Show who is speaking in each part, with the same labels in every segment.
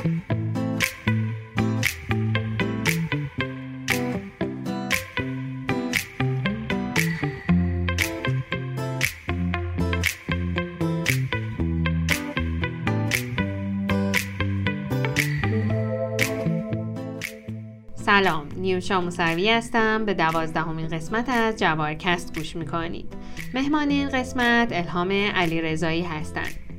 Speaker 1: سلام نیوشا موسوی هستم. به دوازدهمین قسمت از جوارکست گوش می‌کنید. مهمان این قسمت الهام علی رضایی هستند.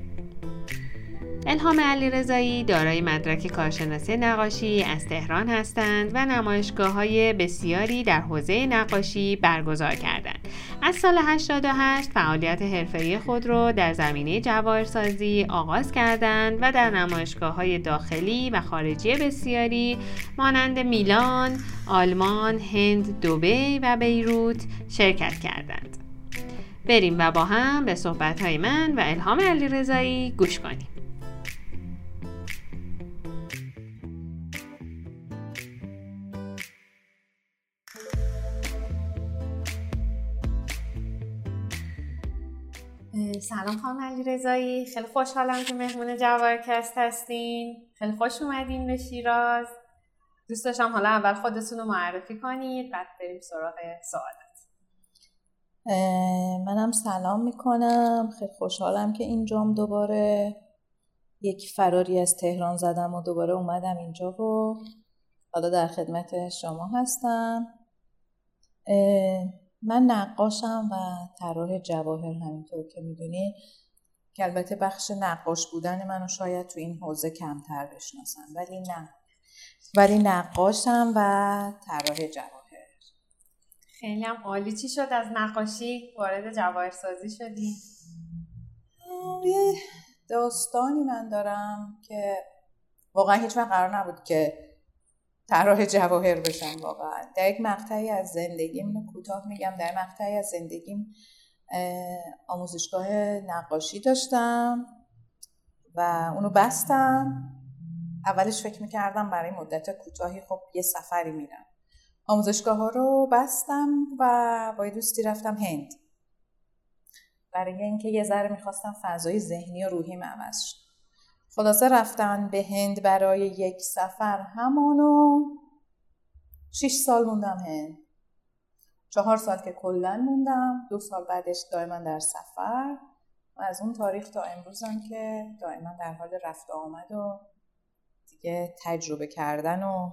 Speaker 1: الهام علی رضایی دارای مدرک کارشناسی نقاشی از تهران هستند و نمایشگاه های بسیاری در حوزه نقاشی برگزار کردند. از سال 88 فعالیت حرفه‌ای خود را در زمینه جواهرسازی آغاز کردند و در نمایشگاه های داخلی و خارجی بسیاری مانند میلان، آلمان، هند، دوبی و بیروت شرکت کردند. بریم و با هم به صحبت من و الهام علی رضایی گوش کنیم. سلام خانم علی رضایی. خیلی خوشحالم که مهمون جوارکست هستین. خیلی خوش اومدین به شیراز. دوست داشتم حالا اول خودتون رو معرفی کنید بعد بریم سراغ سوالات.
Speaker 2: منم سلام می‌کنم. خیلی خوشحالم که اینجام دوباره یک فراری از تهران زدم و دوباره اومدم اینجا و حالا در خدمت شما هستم. من نقاشم و طراح جواهر همینطور که می‌دونی که البته بخش نقاش بودن منو شاید تو این حوزه کمتر بشناسن ولی نه. ولی نقاشم و طراح جواهر.
Speaker 1: خیلی هم عالی. چی شد از نقاشی؟ وارد جواهرسازی شدی؟
Speaker 2: یه داستانی من دارم که واقعا هیچ وقت قرار نبود که طراح جواهر بشم واقعا. در یک مقطعی از زندگیم کوتاه میگم. در مقطعی از زندگیم آموزشگاه نقاشی داشتم و اونو بستم. اولش فکر می‌کردم برای مدت کوتاهی خب یه سفری میرم. آموزشگاه ها رو بستم و با دوستی رفتم هند. برای اینکه یه ذره می‌خواستم فضای ذهنی و روحی عوض شد خلاصه رفتن به هند برای یک سفر همانو شیش سال موندم هند. چهار سال که کلا موندم دو سال بعدش دائما در سفر. و از اون تاریخ تا امروزم که دائما در حال رفت آمد و دیگه تجربه کردن و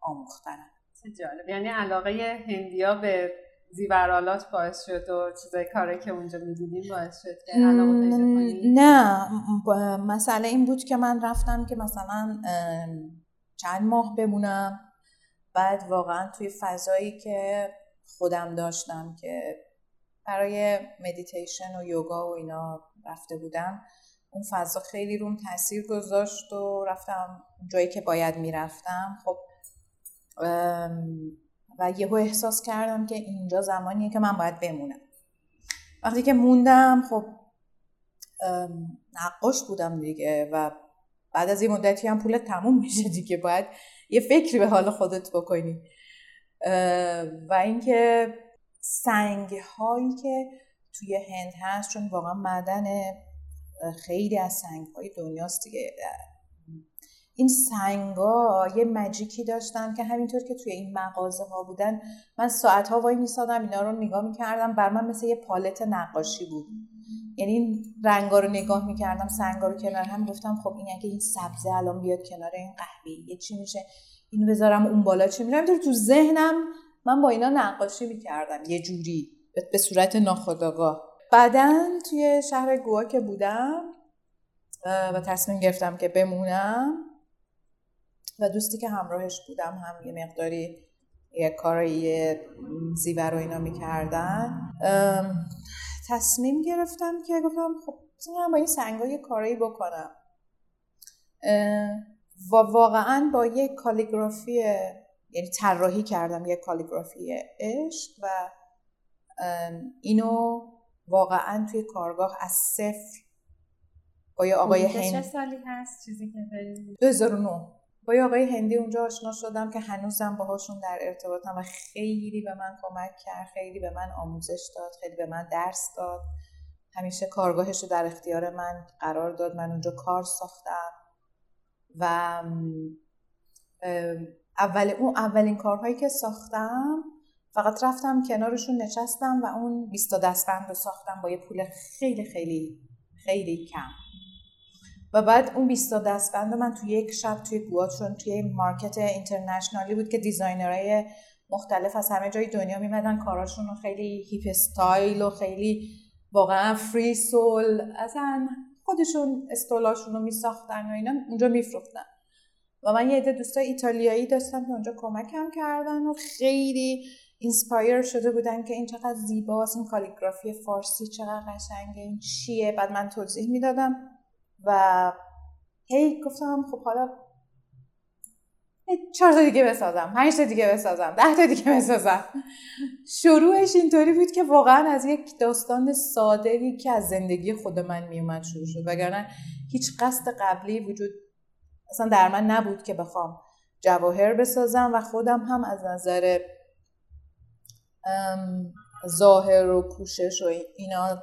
Speaker 2: آموختنم.
Speaker 1: جالب. یعنی علاقه هندیا به زیورالات باعث شد و چیزای کاری که اونجا می‌دیدیم باعث شد که
Speaker 2: نه مسئله این بود که من رفتم که مثلا چند ماه بمونم. بعد واقعا توی فضایی که خودم داشتم که برای مدیتیشن و یوگا و اینا رفته بودم اون فضا خیلی روم تاثیر گذاشت و رفتم جایی که باید می‌رفتم. خب و یهو احساس کردم که اینجا زمانیه که من باید بمونم. وقتی که موندم خب نقاش بودم دیگه و بعد از یه مدتی هم پولت تموم میشه دیگه باید یه فکری به حال خودت بکنی. و اینکه سنگ هایی که توی هند هست چون واقعا معدن خیلی از سنگ های دنیاست دیگه. این سنگا یه مجیکی داشتن که همینطور که توی این مغازه ها بودن من ساعت ها وای میسادم اینا رو نگاه می‌کردم بر من مثل یه پالت نقاشی بود. یعنی این رنگا رو نگاه می‌کردم سنگا رو کنار هم گفتم خب این اگه این سبزه الان بیاد کنار این قهوه چی میشه؟ اینو بذارم اون بالا. چی میشه تو ذهنم من با اینا نقاشی می‌کردم یه جوری به صورت ناخودآگاه. بعدا توی شهر گوا که بودم و تصمیم گرفتم که بمونم و دوستی که همراهش بودم هم یه مقداری یه کارایی زیور رو اینا می‌کردن. تصمیم گرفتم که گفتم خب با این سنگا یه کارایی بکنم. و واقعا با یه کالیگرافی یعنی طراحی کردم یه کالیگرافی عشق و اینو واقعا توی کارگاه از صفر با یه آقای
Speaker 1: هند چه سالی هست چیزی که
Speaker 2: 2009 یه آقای هندی اونجا آشنا شدم که هنوزم باهاشون در ارتباطم و خیلی به من کمک کرد خیلی به من آموزش داد خیلی به من درس داد. همیشه کارگاهش رو در اختیار من قرار داد. من اونجا کار ساختم و اول اون اولین کارهایی که ساختم فقط رفتم کنارشون نشستم و اون 20 دستبند رو ساختم با یه پول خیلی خیلی خیلی کم. و بعد اون 20 دستبند من توی یک شب توی گواتشون توی market international ی بود که designer های مختلف از همه جای دنیا میمدن. کاراشون رو خیلی hip style و خیلی واقعا free soul اصلا خودشون stall اشون رو میساختن و اینا اونجا میفروختن. و من یه عده دوستای ایتالیایی داشتم که اونجا کمکم کردن و خیلی inspire شده بودن که این چقدر زیباست این calligraphy فارسی چقدر قشنگه این چیه. بعد من توضیح می‌دادم. و هی گفتم خب حالا چهار تا دیگه بسازم پنج تا دیگه بسازم ده تا دیگه بسازم. شروعش اینطوری بود که واقعا از یک داستان ساده که از زندگی خود من میومد شروع شد. وگرنه هیچ قصد قبلی وجود اصلا در من نبود که بخوام جواهر بسازم و خودم هم از نظر ظاهر و پوشش و اینا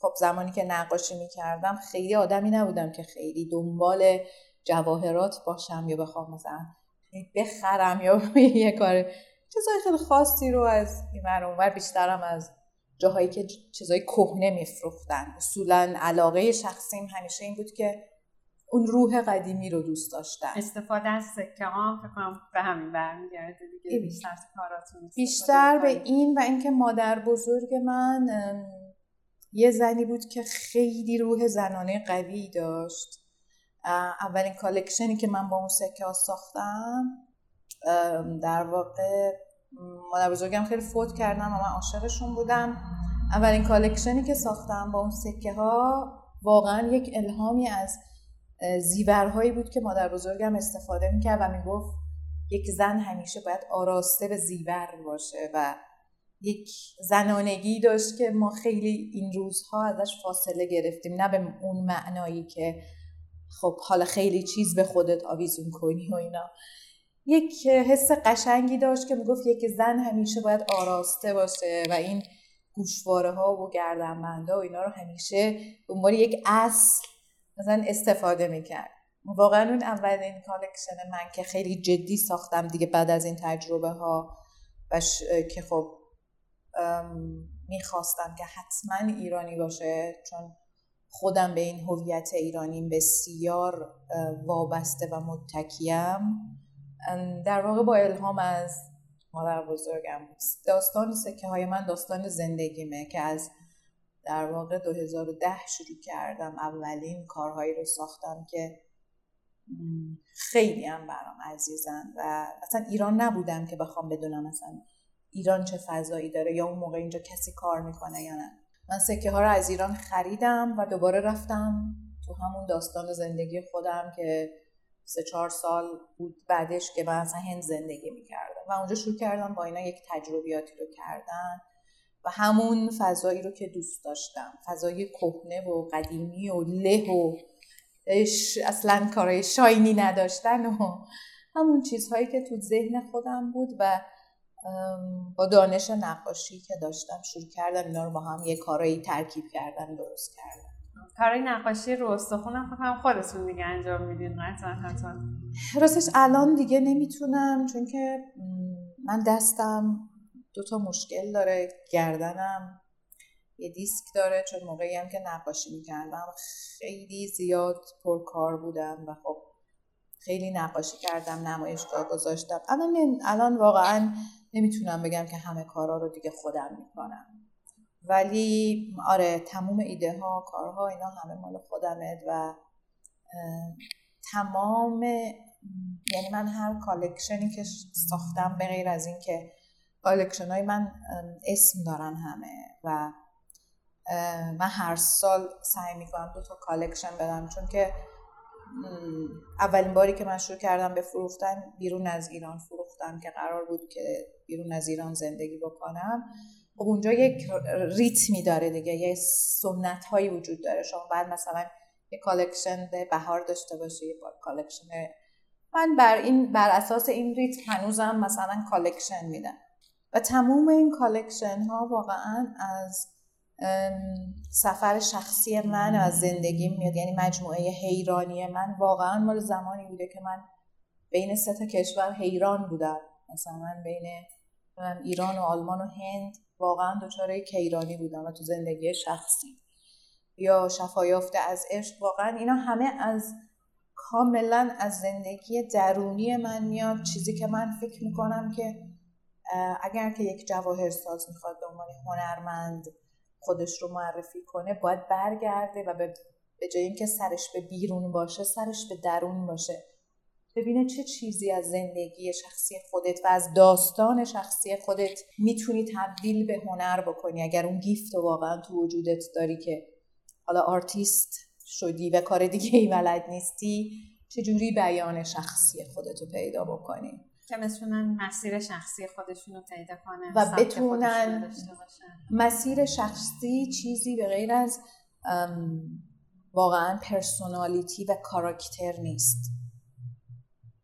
Speaker 2: خب زمانی که نقاشی می‌کردم خیلی آدمی نبودم که خیلی دنبال جواهرات باشم یا بخوام مثلا بخرم یا یه کار چیزای خیلی خاصی رو از این اونور بیشترم از جاهایی که چیزای کهنه میفروختن. اصولا علاقه شخصیم همیشه این بود که اون روح قدیمی رو دوست داشتن.
Speaker 1: استفاده از سکه ها فکرم به همین برمیگرده دیگه بیشتر کاراتون
Speaker 2: بیشتر به این و اینکه مادر بزرگ من یه زنی بود که خیلی روح زنانه قوی داشت. اولین کالکشنی که من با اون سکه ها ساختم در واقع مادر بزرگم خیلی فوت کردم و من عاشقشون بودم. اولین کالکشنی که ساختم با اون سکه ها واقعا یک الهامی از زیورهایی بود که مادر بزرگم استفاده می‌کرد و می‌گفت یک زن همیشه باید آراسته به زیور باشه و یک زنانگی داشت که ما خیلی این روزها ازش فاصله گرفتیم. نه به اون معنایی که خب حالا خیلی چیز به خودت آویزون کنی و اینا. یک حس قشنگی داشت که می‌گفت یک زن همیشه باید آراسته باشه و این گوشواره ها و گردنبنده و اینا رو همیشه به یک اصل مثلا استفاده می‌کرد. واقعا اون اولین collection من که خیلی جدی ساختم دیگه بعد از این تجربه ها و که خب می‌خواستم که حتما ایرانی باشه چون خودم به این هویت ایرانی بسیار وابسته و متکیم. در واقع با الهام از مادر بزرگم. داستان سکه های من داستان زندگیمه که از در واقع 2010 شروع کردم اولین کارهایی رو ساختم که خیلی هم برام عزیزن و اصلا ایران نبودم که بخوام بدونم مثلا ایران چه فضایی داره یا اون موقع اینجا کسی کار می‌کنه یا نه. من سکه ها رو از ایران خریدم و دوباره رفتم تو همون داستان زندگی خودم که سه چهار سال بود بعدش که من اصلا هند زندگی می‌کردم. و اونجا شروع کردم با اینا یک تجربیاتی رو کردن. و همون فضایی رو که دوست داشتم. فضای کهنه و قدیمی و له و اصلا کارهای شاینی نداشتن و همون چیزهایی که تو ذهن خودم بود و با دانش نقاشی که داشتم شروع کردم اینا رو با هم یه کارایی ترکیب کردن درست کردم.
Speaker 1: کارای نقاشی رو استخونم هم خودتون دیگه انجام میدین قطعا حتما.
Speaker 2: راستش الان دیگه نمی‌تونم چون که من دستم دو تا مشکل داره. گردنم یه دیسک داره چون موقعی هم که نقاشی می‌کردم خیلی زیاد پرکار بودم و خب خیلی نقاشی کردم نمایشگاه گذاشتم. الان الان واقعا نمی‌تونم بگم که همه کارا رو دیگه خودم می‌کنم. ولی آره تموم ایده ها کارها اینا همه مال خودمه و تمام یعنی من هر collection ی که ساختم به غیر از این که collection های من اسم دارن همه و من هر سال سعی می‌کنم دو تا collection بدم چون که اولین باری که من شروع کردم به فروختن بیرون از ایران فروختم که قرار بود که بیرون از ایران زندگی بکنم. خب اونجا یک ریتمی داره دیگه یه سنت هایی وجود داره. شما باید مثلا یه collection به بهار داشته باشه یه collection من بر این بر اساس این ریتم هنوزم مثلا collection میدم. و تموم این collection ها واقعا از سفر شخصی من از زندگی میاد. یعنی مجموعه حیرانی من واقعا مال زمانی بوده که من بین سه تا کشور حیران بودم. مثلا من بین ایران و آلمان و هند واقعا دچار کیرانی بودم و تو زندگی شخصی. یا شفایافته از عشق. واقعا اینا همه از کاملا از زندگی درونی من میاد. چیزی که من فکر می‌کنم که اگر که یک جواهر ساز می‌خواد به عنوان هنرمند خودش رو معرفی کنه باید برگرده و به جای اینکه سرش به بیرون باشه سرش به درون باشه. ببینه چه چیزی از زندگی شخصی خودت و از داستان شخصی خودت می‌تونی تبدیل به هنر بکنی. اگر اون gift رو واقعا تو وجودت داری که حالا آرتیست شدی و کار دیگه ای بلد نیستی چجوری بیان شخصی خودتو پیدا بکنی؟
Speaker 1: که بتونن مسیر شخصی خودشون رو پیدا کنن
Speaker 2: و بتونن مسیر شخصی چیزی به غیر از واقعا پرسونالیتی و کاراکتر نیست.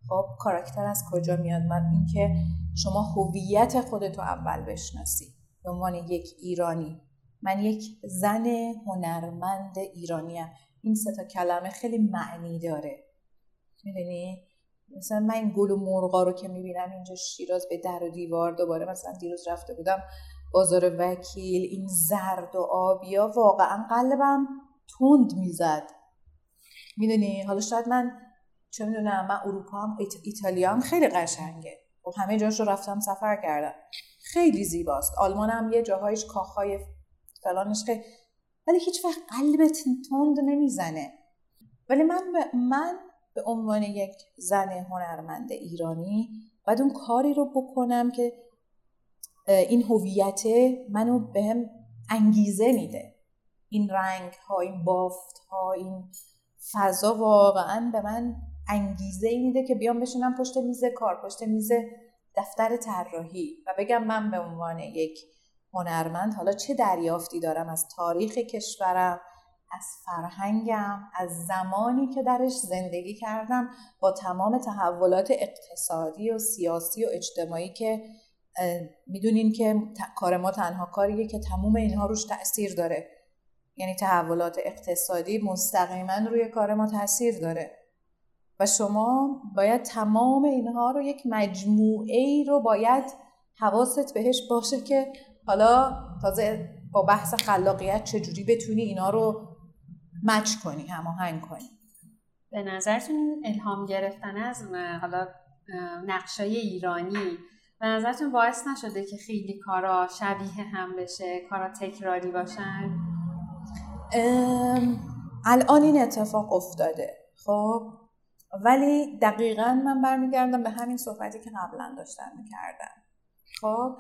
Speaker 2: خب کاراکتر از کجا میاد؟ من اینکه شما هویت خودتو اول بشناسی. به عنوان یک ایرانی. من یک زن هنرمند ایرانیم. این سه تا کلمه خیلی معنی داره. می‌دونی؟ مثلا من این گل و مرغا رو که می‌بینم اینجا شیراز به در و دیوار دوباره مثلا دیروز رفته بودم بازار وکیل این زرد و آبیا واقعا قلبم تند می‌زد. می‌دونی؟ حالا شاید من چه می‌دونم من اروپا هم ایتالیا هم خیلی قشنگه. خب همه جاش رو رفتم سفر کردم. خیلی زیباست. آلمان هم یه جاهایش کاخهای فلانش خیلی ولی هیچ وقت قلبت تند نمی‌زنه. ولی من به من به عنوان یک زن هنرمند ایرانی باید اون کاری رو بکنم که این هویت منو بهم انگیزه میده. این رنگ ها این بافت ها این فضا واقعا به من انگیزه میده که بیام بشینم پشت میز کار پشت میز دفتر طراحی و بگم من به عنوان یک هنرمند حالا چه دریافتی دارم از تاریخ کشورم از فرهنگم از زمانی که درش زندگی کردم با تمام تحولات اقتصادی و سیاسی و اجتماعی که می‌دونین که کار ما تنها کاریه که تمام اینها روش تاثیر داره. یعنی تحولات اقتصادی مستقیما روی کار ما تاثیر داره. و شما باید تمام اینها رو یک مجموعه ای رو باید حواست بهش باشه که حالا تازه با بحث خلاقیت چجوری بتونی اینا رو مچ کنی هماهنگ کنی.
Speaker 1: به نظرتون الهام گرفتن از حالا نقشای ایرانی به نظرتون باعث نشده که خیلی کارا شبیه هم بشه کارا تکراری باشن؟
Speaker 2: الان این اتفاق افتاده خب؟ ولی دقیقا من برمیگردم به همین صحبتی که قبلا داشتم می‌کردم. خب؟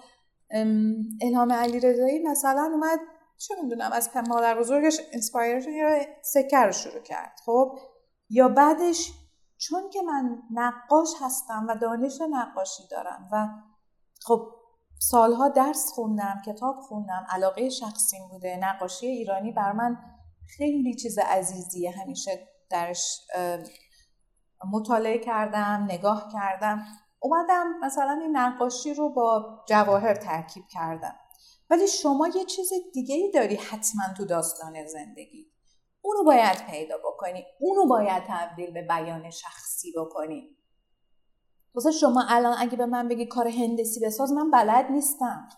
Speaker 2: الهام علی رضایی مثلا اومد چه می‌دونم از مادر بزرگش انسپایرشن یا سکه رو شروع کرد. خب یا بعدش چون که من نقاش هستم و دانش نقاشی دارم و خب سالها درس خوندم کتاب خوندم علاقه شخصیم بوده نقاشی ایرانی بر من خیلی چیز عزیزیه. همیشه درش مطالعه کردم نگاه کردم. اومدم مثلا این نقاشی رو با جواهر ترکیب کردم. ولی شما یه چیز دیگه ای داری حتما تو داستان زندگی. اونو باید پیدا بکنی. اونو باید تبدیل به بیان شخصی بکنی. واسه شما الان اگه به من بگی کار هندسی بساز من بلد نیستم.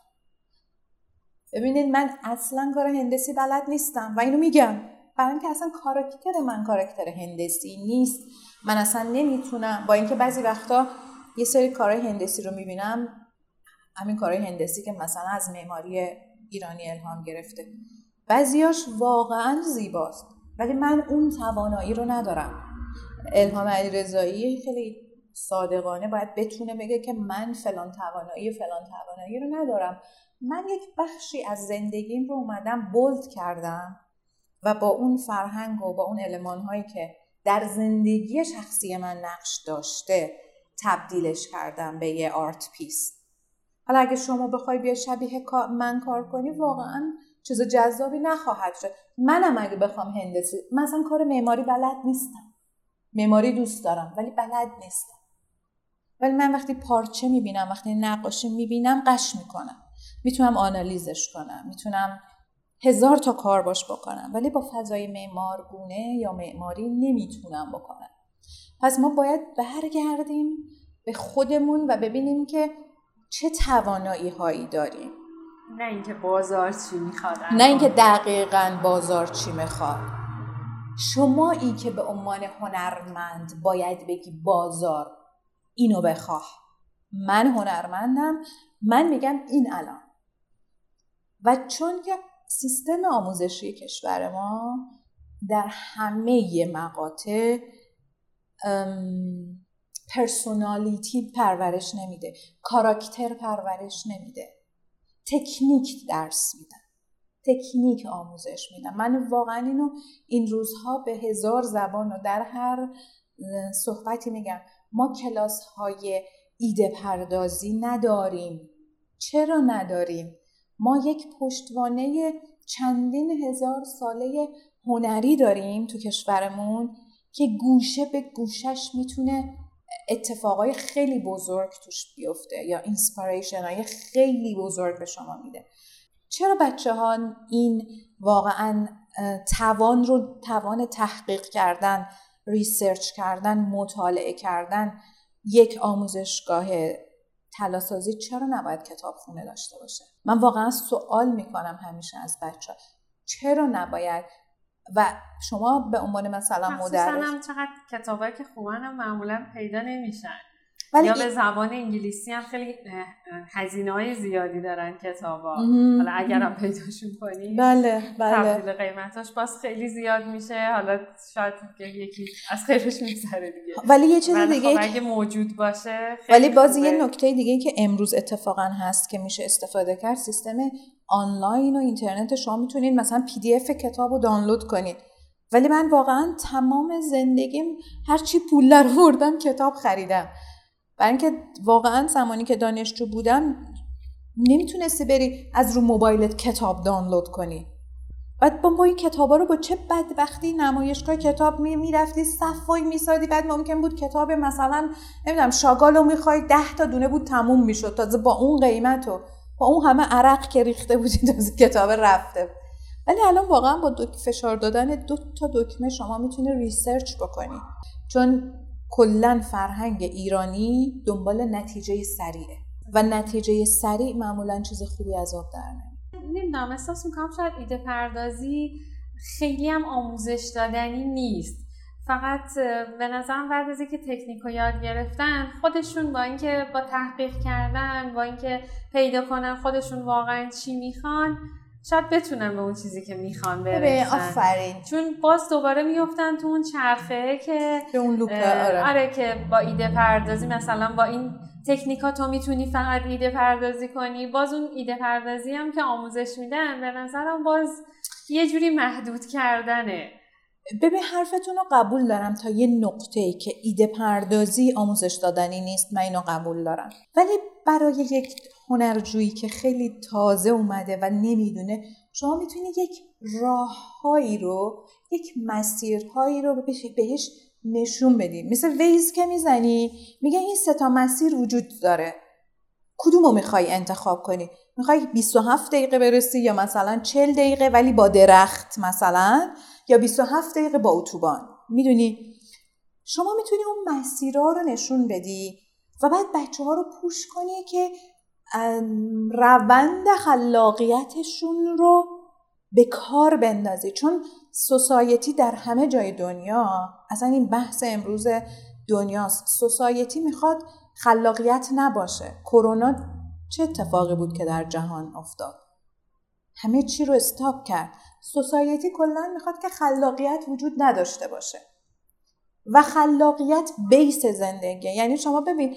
Speaker 2: ببینید من اصلا کار هندسی بلد نیستم و اینو میگم. برای اینکه اصلا کاراکتر من کاراکتر هندسی نیست. من اصلا نمی‌تونم. با اینکه بعضی وقتا یه سری کارهای هندسی رو می‌بینم همین کارهای هندسی که مثلا از معماری ایرانی الهام گرفته. بعضیاش واقعا زیباست ولی من اون توانایی رو ندارم. الهام علی رضایی خیلی صادقانه باید بتونه بگه که من فلان توانایی فلان توانایی رو ندارم. من یک بخشی از زندگیم رو اومدم بولد کردم و با اون فرهنگ و با اون علمان هایی که در زندگی شخصی من نقش داشته تبدیلش کردم به یه آرت پیس حالا اگه شما بخوای بیا شبیه من کار کنی واقعا چیز جذابی نخواهد شد. منم اگه بخوام هندسی مثلا کار معماری بلد نیستم. معماری دوست دارم ولی بلد نیستم. ولی من وقتی پارچه می‌بینم وقتی نقاشی می‌بینم قش می‌کنم. می‌تونم آنالیزش کنم می‌تونم هزار تا کار باش بکنم. ولی با فضای معمارگونه یا معماری نمی‌تونم بکنم. پس ما باید برگردیم به خودمون و ببینیم که چه توانایی هایی داریم
Speaker 1: نه اینکه بازار چی می‌خواد
Speaker 2: نه اینکه دقیقا بازار چی می‌خواد. شمایی که به عنوان هنرمند باید بگی بازار اینو بخواه. من هنرمندم من میگم این الان. و چون که سیستم آموزشی کشور ما در همه مقاطع پرسونالیتی پرورش نمیده. کاراکتر پرورش نمیده. تکنیک درس میدن. تکنیک آموزش میدن. من واقعا اینو این روزها به هزار زبان و در هر صحبتی میگم. ما کلاس های ایده پردازی نداریم. چرا نداریم؟ ما یک پشتوانه چندین هزار ساله هنری داریم تو کشورمون که گوشه به گوشش می‌تونه اتفاقای خیلی بزرگ توش بیفته یا اینسپریشن های خیلی بزرگ به شما میده. چرا بچه ها این واقعا توان رو توان تحقیق کردن ریسرچ کردن مطالعه کردن یک آموزشگاه تلاسازی چرا نباید کتاب خونه داشته باشه؟ من واقعا سوال می‌کنم همیشه از بچه چرا نباید و شما به عنوان مثلا مدرس
Speaker 1: هم چقدر کتابایی که خوبن معمولا پیدا نمیشن. ولی یا به زبان انگلیسی هم خیلی هزینه های زیادی دارن کتابا. حالا اگر هم پیداشون کنی
Speaker 2: بله بله.
Speaker 1: تبدیل قیمتاش باز خیلی زیاد میشه. حالا شاید یکی از خیرش میگذره دیگه.
Speaker 2: ولی یه چیز دیگه
Speaker 1: خب اگه موجود باشه
Speaker 2: ولی باز یه نکته دیگه که امروز اتفاقا هست که میشه استفاده کرد سیستم آنلاین و اینترنت شما می‌تونید مثلا پی دی اف کتاب رو دانلود کنید. ولی من واقعا تمام زندگیم هرچی پول در کتاب خریدم. برای اینکه واقعا زمانی که دانشجو بودم نمی‌تونستی بری از رو موبایلت کتاب دانلود کنی. بعد با ما این کتابا رو با چه بدبختی نمایشگاه کتاب می می‌رفتی صفایی میسادی. بعد ممکن بود کتاب مثلا نمی‌دونم شاگالو می‌خوای ده تا دونه بود تموم می‌شد. تازه با اون قیمت و با اون همه عرق که ریخته بودی تازه کتاب رفته. ولی الان واقعا با فشار دادن دو تا دکمه شما می‌تونی ریسرچ بکنی. چون کلا فرهنگ ایرانی دنبال نتیجه سریعه. و نتیجه سریع معمولا چیز خوبی از آب در
Speaker 1: نمی‌دونم احساس می‌کنم شاید ایده پردازی خیلی هم آموزش دادنی نیست. فقط به نظرم بعد از اینکه تکنیک رو یاد گرفتن خودشون با اینکه با تحقیق کردن با اینکه پیدا کنن خودشون واقعا چی می‌خوان شاید بتونن به اون چیزی که می‌خوان برسن.
Speaker 2: آفرین.
Speaker 1: چون باز دوباره میفتن تو اون چرخه که
Speaker 2: به اون لوپه آره.
Speaker 1: آره که با ایده پردازی مثلا با این تکنیکا تو می‌تونی فقط ایده پردازی کنی. باز اون ایده پردازی هم که آموزش میدن به نظرم باز یه جوری محدود کردنه.
Speaker 2: ببین حرفتون رو قبول دارم تا یه نقطه ای که ایده پردازی آموزش دادنی نیست من اینو قبول دارم. ولی برای یک هنرجویی که خیلی تازه اومده و نمی‌دونه شما می‌تونید یک راههایی رو یک مسیرهایی رو بهش نشون بدید مثل ویز که می‌زنی میگه این سه تا مسیر وجود داره. کدوم رو می‌خوای انتخاب کنی؟ می‌خوای 27 دقیقه برسی یا مثلا 40 دقیقه ولی با درخت مثلا یا 27 دقیقه با اتوبان؟ می‌دونی؟ شما می‌تونی اون مسیرها رو نشون بدی و بعد بچه ها رو پوش کنی که روند خلاقیتشون رو به کار بندازی. چون سوسایتی در همه جای دنیا اصلا این بحث امروز دنیاست. سوسایتی می‌خواد خلاقیت نباشه. کرونا چه اتفاقی بود که در جهان افتاد؟ همه چی رو استاپ کرد. سوسایتی کلا می‌خواد که خلاقیت وجود نداشته باشه. و خلاقیت بیس زندگی یعنی شما ببین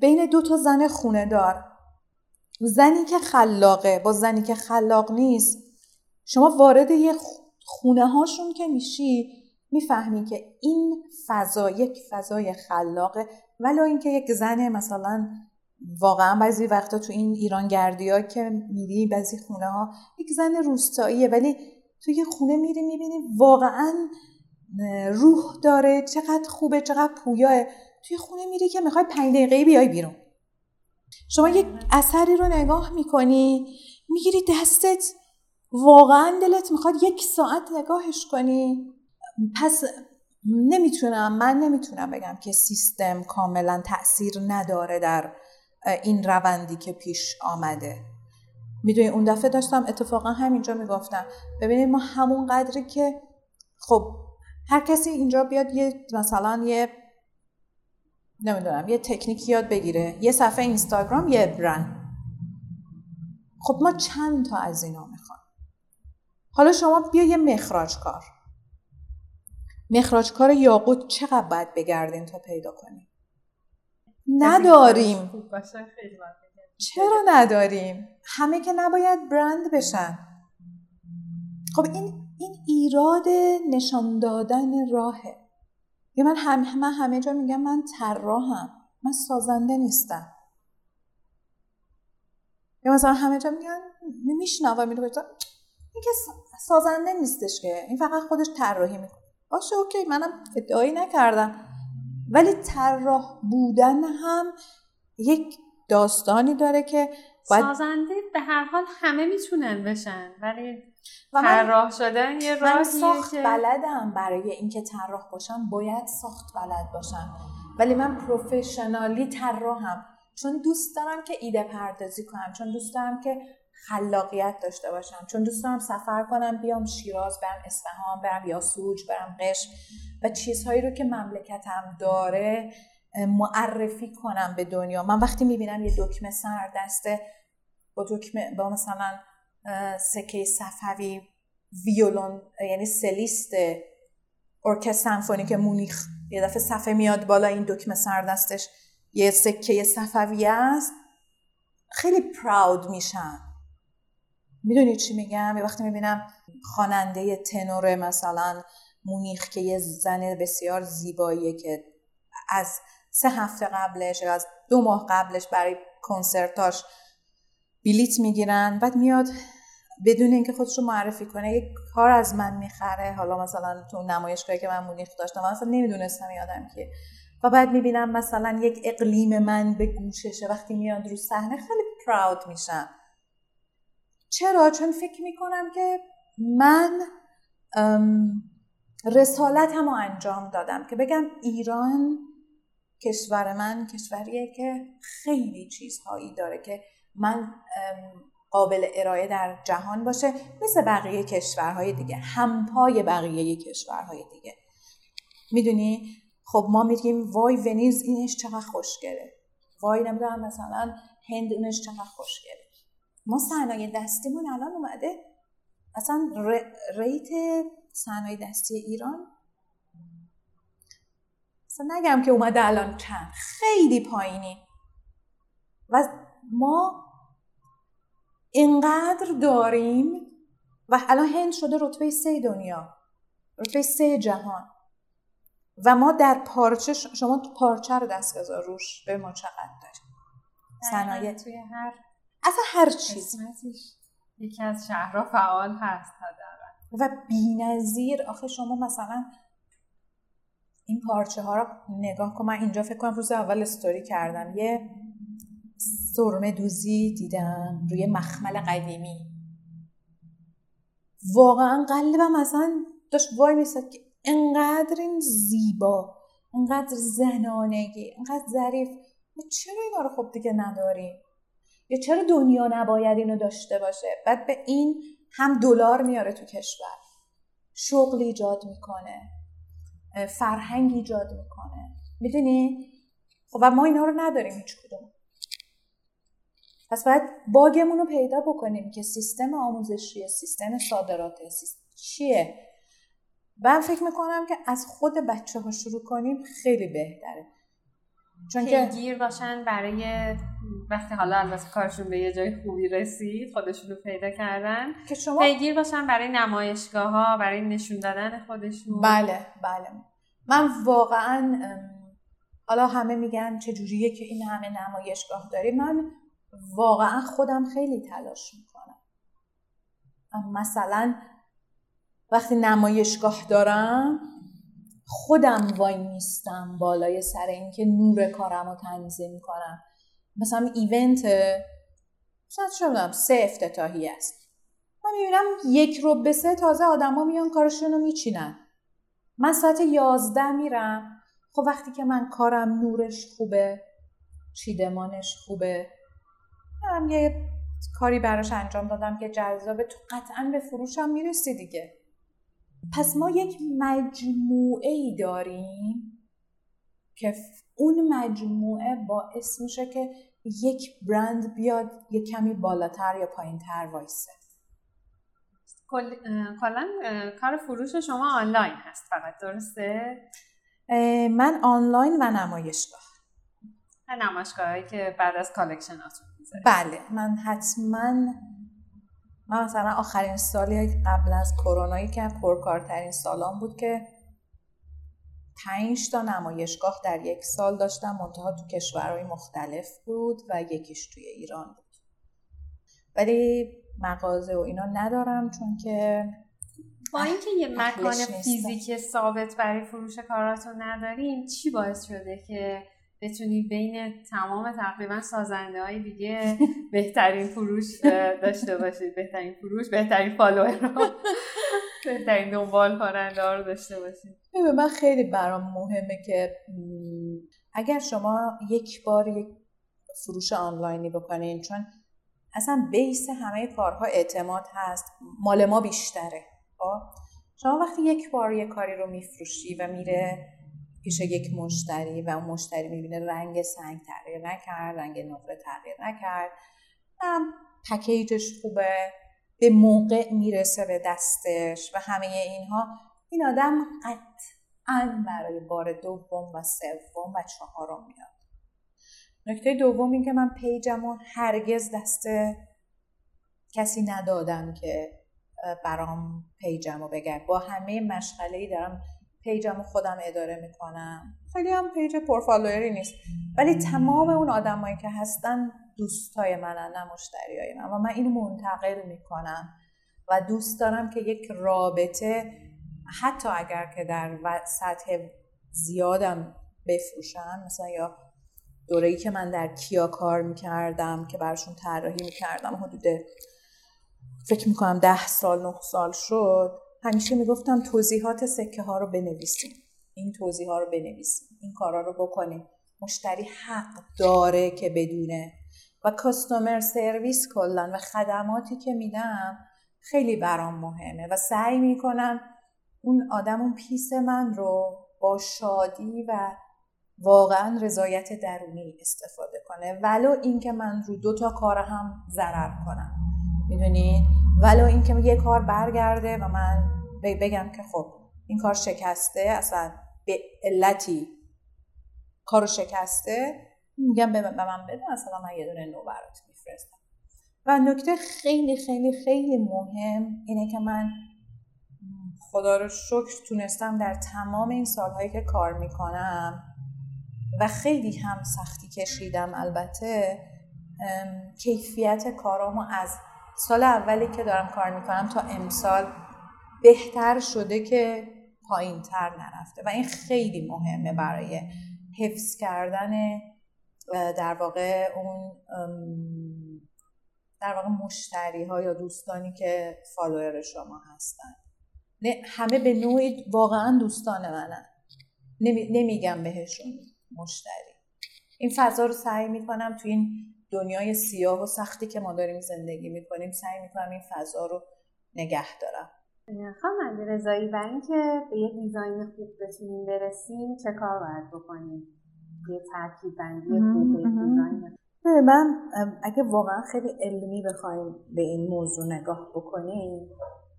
Speaker 2: بین دو تا زن خونه دار زنی که خلاقه با زنی که خلاق نیست شما وارد یه خونه هاشون که میشی می‌فهمی که این فضا یک فضای خلاقه. ولی اینکه یک زن مثلا واقعا بعضی وقتا تو این ایران گردی ها که میری بعضی خونه ها یک زن روستاییه ولی تو یه خونه میری می‌بینی واقعا روح داره چقدر خوبه چقدر پویاه. توی خونه میری که می‌خوای پنج دقیقه بیای بیرون. شما یک اثری رو نگاه می‌کنی می‌گیری دستت. واقعا دلت می‌خواد یک ساعت نگاهش کنی. پس نمی‌تونم من نمی‌تونم بگم که سیستم کاملا تاثیر نداره در این روندی که پیش آمده. می‌دونی اون دفعه داشتم اتفاقا همینجا می‌گفتم. ببینید ما همون قدری که خب هر کسی اینجا بیاد یه مثلا یه نمی‌دونم یه تکنیک یاد بگیره. یه صفحه اینستاگرام یه برند خب ما چند تا از اینا می‌خوام؟ حالا شما بیا یه مخراج کار مخراج کار یاقوت چقدر باید بگردین تا پیدا کنیم؟ نداریم. چرا نداریم؟ همه که نباید برند بشن. خب این این ایراد نشان دادن راهه. یه من هم من همه جا میگم من طراحم من سازنده نیستم. یا مثلا همه جا میگن میشنوم میگه این که سازنده نیستش که این فقط خودش طراحی می‌کنه. باشه اوکی منم ادعایی نکردم. ولی طراح بودن هم یک داستانی داره که
Speaker 1: باید... سازنده به هر حال همه می‌تونن بشن ولی طراح شدن یه راهیه
Speaker 2: ساخت که... بلدم برای اینکه طراح باشم باید ساخت بلد باشم. ولی من پروفشنالی طراحم. چون دوست دارم که ایده پردازی کنم چون دوست دارم که خلاقیت داشته باشم چون دوست دارم سفر کنم بیام شیراز برم اصفهان برم یاسوج برم قش و چیزهایی رو که مملکتم داره معرفی کنم به دنیا. من وقتی می‌بینم یه دکمه سر دسته با دکمه با مثلا سکه صفوی ویولون یعنی سلیست ارکستر که مونیخ یه دفعه صفحه میاد بالا این دکمه سر دستش یه سکه صفوی است. خیلی پراود میشن می‌دونی چی میگم؟ یه وقتی می‌بینم خواننده تنور مثلا مونیخ که یه زن بسیار زیباییه که از سه هفته قبلش یا از دو ماه قبلش برای کنسرتاش بلیت می‌گیرن. بعد میاد بدون اینکه خودش رو معرفی کنه یک کار از من می‌خره. حالا مثلا تو نمایشگاهی که من مونیخ داشتم من اصلا نمی‌دونستم یادم که و بعد می‌بینم مثلا یک اقلیم من به گوششه. وقتی میاد رو صحنه خیلی پراود میشم. چرا؟ چون فکر می‌کنم که من رسالتم رو انجام دادم. که بگم ایران کشور من کشوریه که خیلی چیزهایی داره که من قابل ارائه در جهان باشه مثل بقیه کشورهای دیگه همپای بقیه کشورهای دیگه. می‌دونی؟ خب ما میگیم وای ونیز اینش چقدر خوشگله. وای نمی‌دونم مثلا هند اینش چقدر خوشگله. ما صنایع دستیمون الان اومده. اصلا ریت صنایع دستی ایران اصلا نگم که اومده الان چند. خیلی پایینی. و ما اینقدر داریم و الان هند شده رتبه سه دنیا. رتبه سه جهان. و ما در پارچه شما پارچه رو دست بذار روش به ما چقدر داریم صنایع.
Speaker 1: توی هر
Speaker 2: اصلا هر چیز
Speaker 1: یکی از شهرها فعال هست
Speaker 2: و بینظیر آخه شما مثلا این پارچه ها رو نگاه کن. من اینجا فکر کنم روز اول استوری کردم. یه سرمه دوزی دیدم روی مخمل قدیمی. واقعا قلبم اصلا داشت وای میستد که انقدر این زیبا انقدر زنانگی انقدر ظریف. چرا اینا رو خب دیگه نداریم؟ یا چرا دنیا نباید اینو داشته باشه؟ بعد به این هم دلار میاره تو کشور. شغل ایجاد می‌کنه. فرهنگ ایجاد می‌کنه. می‌دونی؟ خب ما اینا رو نداریم هیچ کدوم. پس باید باگمون رو پیدا بکنیم که سیستم آموزشی سیستم صادرات سیستم چیه؟ من فکر می‌کنم که از خود بچه ها شروع کنیم خیلی بهتره.
Speaker 1: چون که گیر باشن برای وقتی حالا البته کارشون به یه جای خوبی رسید خودشون رو پیدا کردن. که شما پیگیر باشن برای نمایشگاه ها برای نشون دادن خودشون.
Speaker 2: بله بله. من واقعا حالا همه میگن چجوریه که این همه نمایشگاه داریم. من واقعا خودم خیلی تلاش می‌کنم. مثلا وقتی نمایشگاه دارم خودم وای نیستم بالای سر اینکه نور کارم رو تنظیم کنم. مثلا ایونت مثلا چه سه افتتاحی است. من می‌بینم یک رو به سه تازه آدما میان کارشون رو میچینن. من ساعت یازده میرم. خب وقتی که من کارم نورش خوبه چیدمانش خوبه هم یه کاری براش انجام دادم که جذابه. تو قطعا به فروشم می‌رسی دیگه. پس ما یک مجموعه ای داریم که اون مجموعه باعث میشه که یک برند بیاد یه کمی بالاتر یا پایین تر وایسه
Speaker 1: کلا کار فروش شما آنلاین هست فقط درسته؟
Speaker 2: من آنلاین و نمایشگاه.
Speaker 1: نمایشگاهی که بعد از collection اتون
Speaker 2: بله من حتما من مثلا آخرین سالی قبل از کرونایی که پرکارترین سالم بود که پنج تا نمایشگاه در یک سال داشتم منتها تو کشورهای مختلف بود و یکیش توی ایران بود. ولی مغازه و اینا ندارم چون که
Speaker 1: با اینکه یه مکان فیزیکی ثابت برای فروش کاراتون نداریم چی باعث شده که بتونی بین تمام تقریبا سازنده های دیگه بهترین فروش داشته باشید بهترین فروش بهترین فالوور بهترین دنبال کننده ها رو داشته باشید
Speaker 2: من خیلی برام مهمه که اگر شما یک بار یک فروش آنلاینی بکنین چون اصلا بیس همه کارها اعتماد هست. مال ما بیشتره خب؟ شما وقتی یک بار یک کاری رو میفروشی و میره پیش یک مشتری و اون مشتری می‌بینه رنگ سنگ تغییر نکرد رنگ نقره تغییر نکرد. پکیجش خوبه به موقع می‌رسه به دستش و همه اینها. این آدم قطعا برای بار دوم و سوم و چهارم میاد. نکته دوم این که من page م و هرگز دست کسی ندادم که برام page م رو بگرد با همه مشغله ای دارم page م خودم اداره می‌کنم. خیلی هم page پر follower ی نیست. ولی تمام اون آدمایی که هستن دوستای منن نه مشتریای من. و من اینو منتقل می‌کنم. و دوست دارم که یک رابطه حتی اگر که در سطح زیادم بفروشم مثلا یا دوره که من در کیا کار می‌کردم که برشون طراحی می‌کردم حدود فکر می‌کنم ده سال نه سال شد. همیشه می‌گفتم توضیحات سکه ها رو بنویسیم. این توضیح ها رو بنویسیم. این کارا رو بکنیم. مشتری حق داره که بدونه. و کاستومر سرویس کلا و خدماتی که میدم خیلی برام مهمه. و سعی می‌کنم اون آدم اون پیس من رو با شادی و واقعا رضایت درونی استفاده کنه. ولو اینکه من رو دو تا کار هم ضرر کنم. می‌دونی؟ ولو اینکه یه کار برگرده و من بگم که خب این کار شکسته اصلا به علتی کارو شکسته میگم به من بده مثلا من یه دونه نو برات میفرستم. و نکته خیلی خیلی خیلی مهم اینه که من خدا رو شکر تونستم در تمام این سالهایی که کار می‌کنم و خیلی هم سختی کشیدم البته کیفیت کارامو از سال اولی که دارم کار می‌کنم تا امسال بهتر شده که پایین تر نرفته. و این خیلی مهمه برای حفظ کردن در واقع اون در واقع مشتری ها یا دوستانی که فالوور شما هستن. همه به نوعی واقعا دوستان منن. نمیگم بهشون مشتری. این فضا رو سعی می‌کنم تو این دنیای سیاه و سختی که ما داریم زندگی می‌کنیم سعی می‌کنم این فضا رو نگه دارم.
Speaker 1: خانم علی رضایی برای اینکه به یه دیزاین خوب بتونیم برسیم چه کار باید بکنیم؟ یه ترکیب بندی خوب دیزاین.
Speaker 2: من اگه واقعا خیلی علمی بخوایم به این موضوع نگاه بکنیم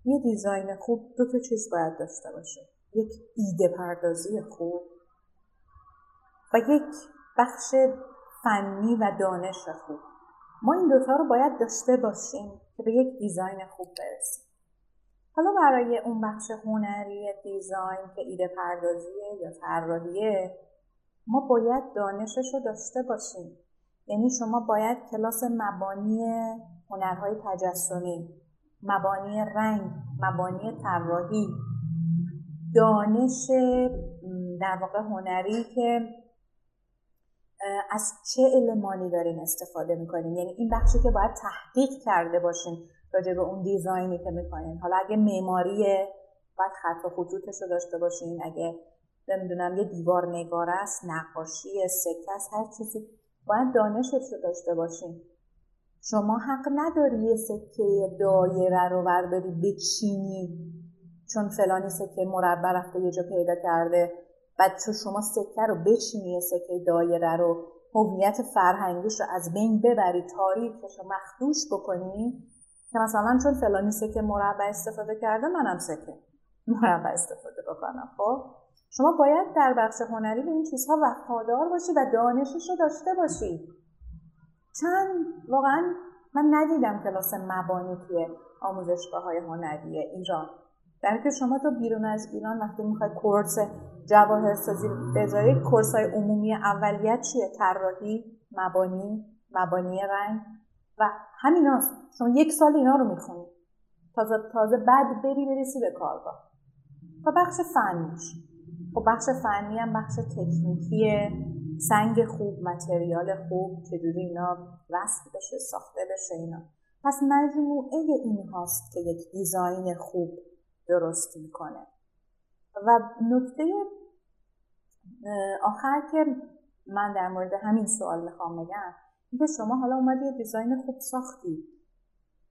Speaker 2: یه دیزاین خوب دو تا چیز باید داشته باشه یک ایده پردازی خوب و یک بخش فنی و دانش خوب. ما این دوتا رو باید داشته باشیم که به یک دیزاین خوب برسیم. حالا برای اون بخش هنری دیزاین که ایده پردازیه یا طراحیه ما باید دانشش رو داشته باشیم. یعنی شما باید کلاس مبانی هنرهای تجسمی مبانی رنگ مبانی طراحی دانش در واقع هنری که از چه المانی دارین استفاده می‌کنین؟ یعنی این بخشی که باید تحقیق کرده باشین. راجع به اون دیزاینی که می‌کنین. حالا اگه معماریه باید خط و خطوطش رو داشته باشین اگه نمی‌دونم یه دیوار نگار است نقاشی سکه است هر چیزی باید دانشش رو داشته باشین. شما حق نداری یه سکه دایره رو برداری بچینی چون فلانی سکه مربع رفته یه جا پیدا کرده. بعد چون شما سکه رو بچینی یه سکه دایره رو هویت فرهنگیش رو از بین ببری تاریخش رو مخدوش بکنی که مثلا چون فلانی سکه مربع استفاده کرده منم سکه مربع استفاده بکنم. خب؟ شما باید در بخش هنری به این چیزها وفادار باشی و دانشش رو داشته باشی. چند واقعا من ندیدم کلاس مبانی توی آموزشگاه های هنری ایران. در که شما تو بیرون از ایران وقتی می‌خوای کورس جواهرسازی بذاری کورس های عمومی اولیت چیه؟ طراحی مبانی مبانی رنگ؟ و همین هاست شما یک سال اینا رو می‌خونی. تازه تازه بعد بری برسی به کارگاه. تا بخش فنیش. خب بخش فنی هم بخش تکنیکیه سنگ خوب متریال خوب چجوری اینا وصف بشه ساخته بشه اینا. پس مجموعه این هاست که یک دیزاین خوب درست می‌کنه. و نکته آخر که من در مورد همین سوال می‌خوام بگم اینکه شما حالا اومدی یه دیزاین خوب ساختی.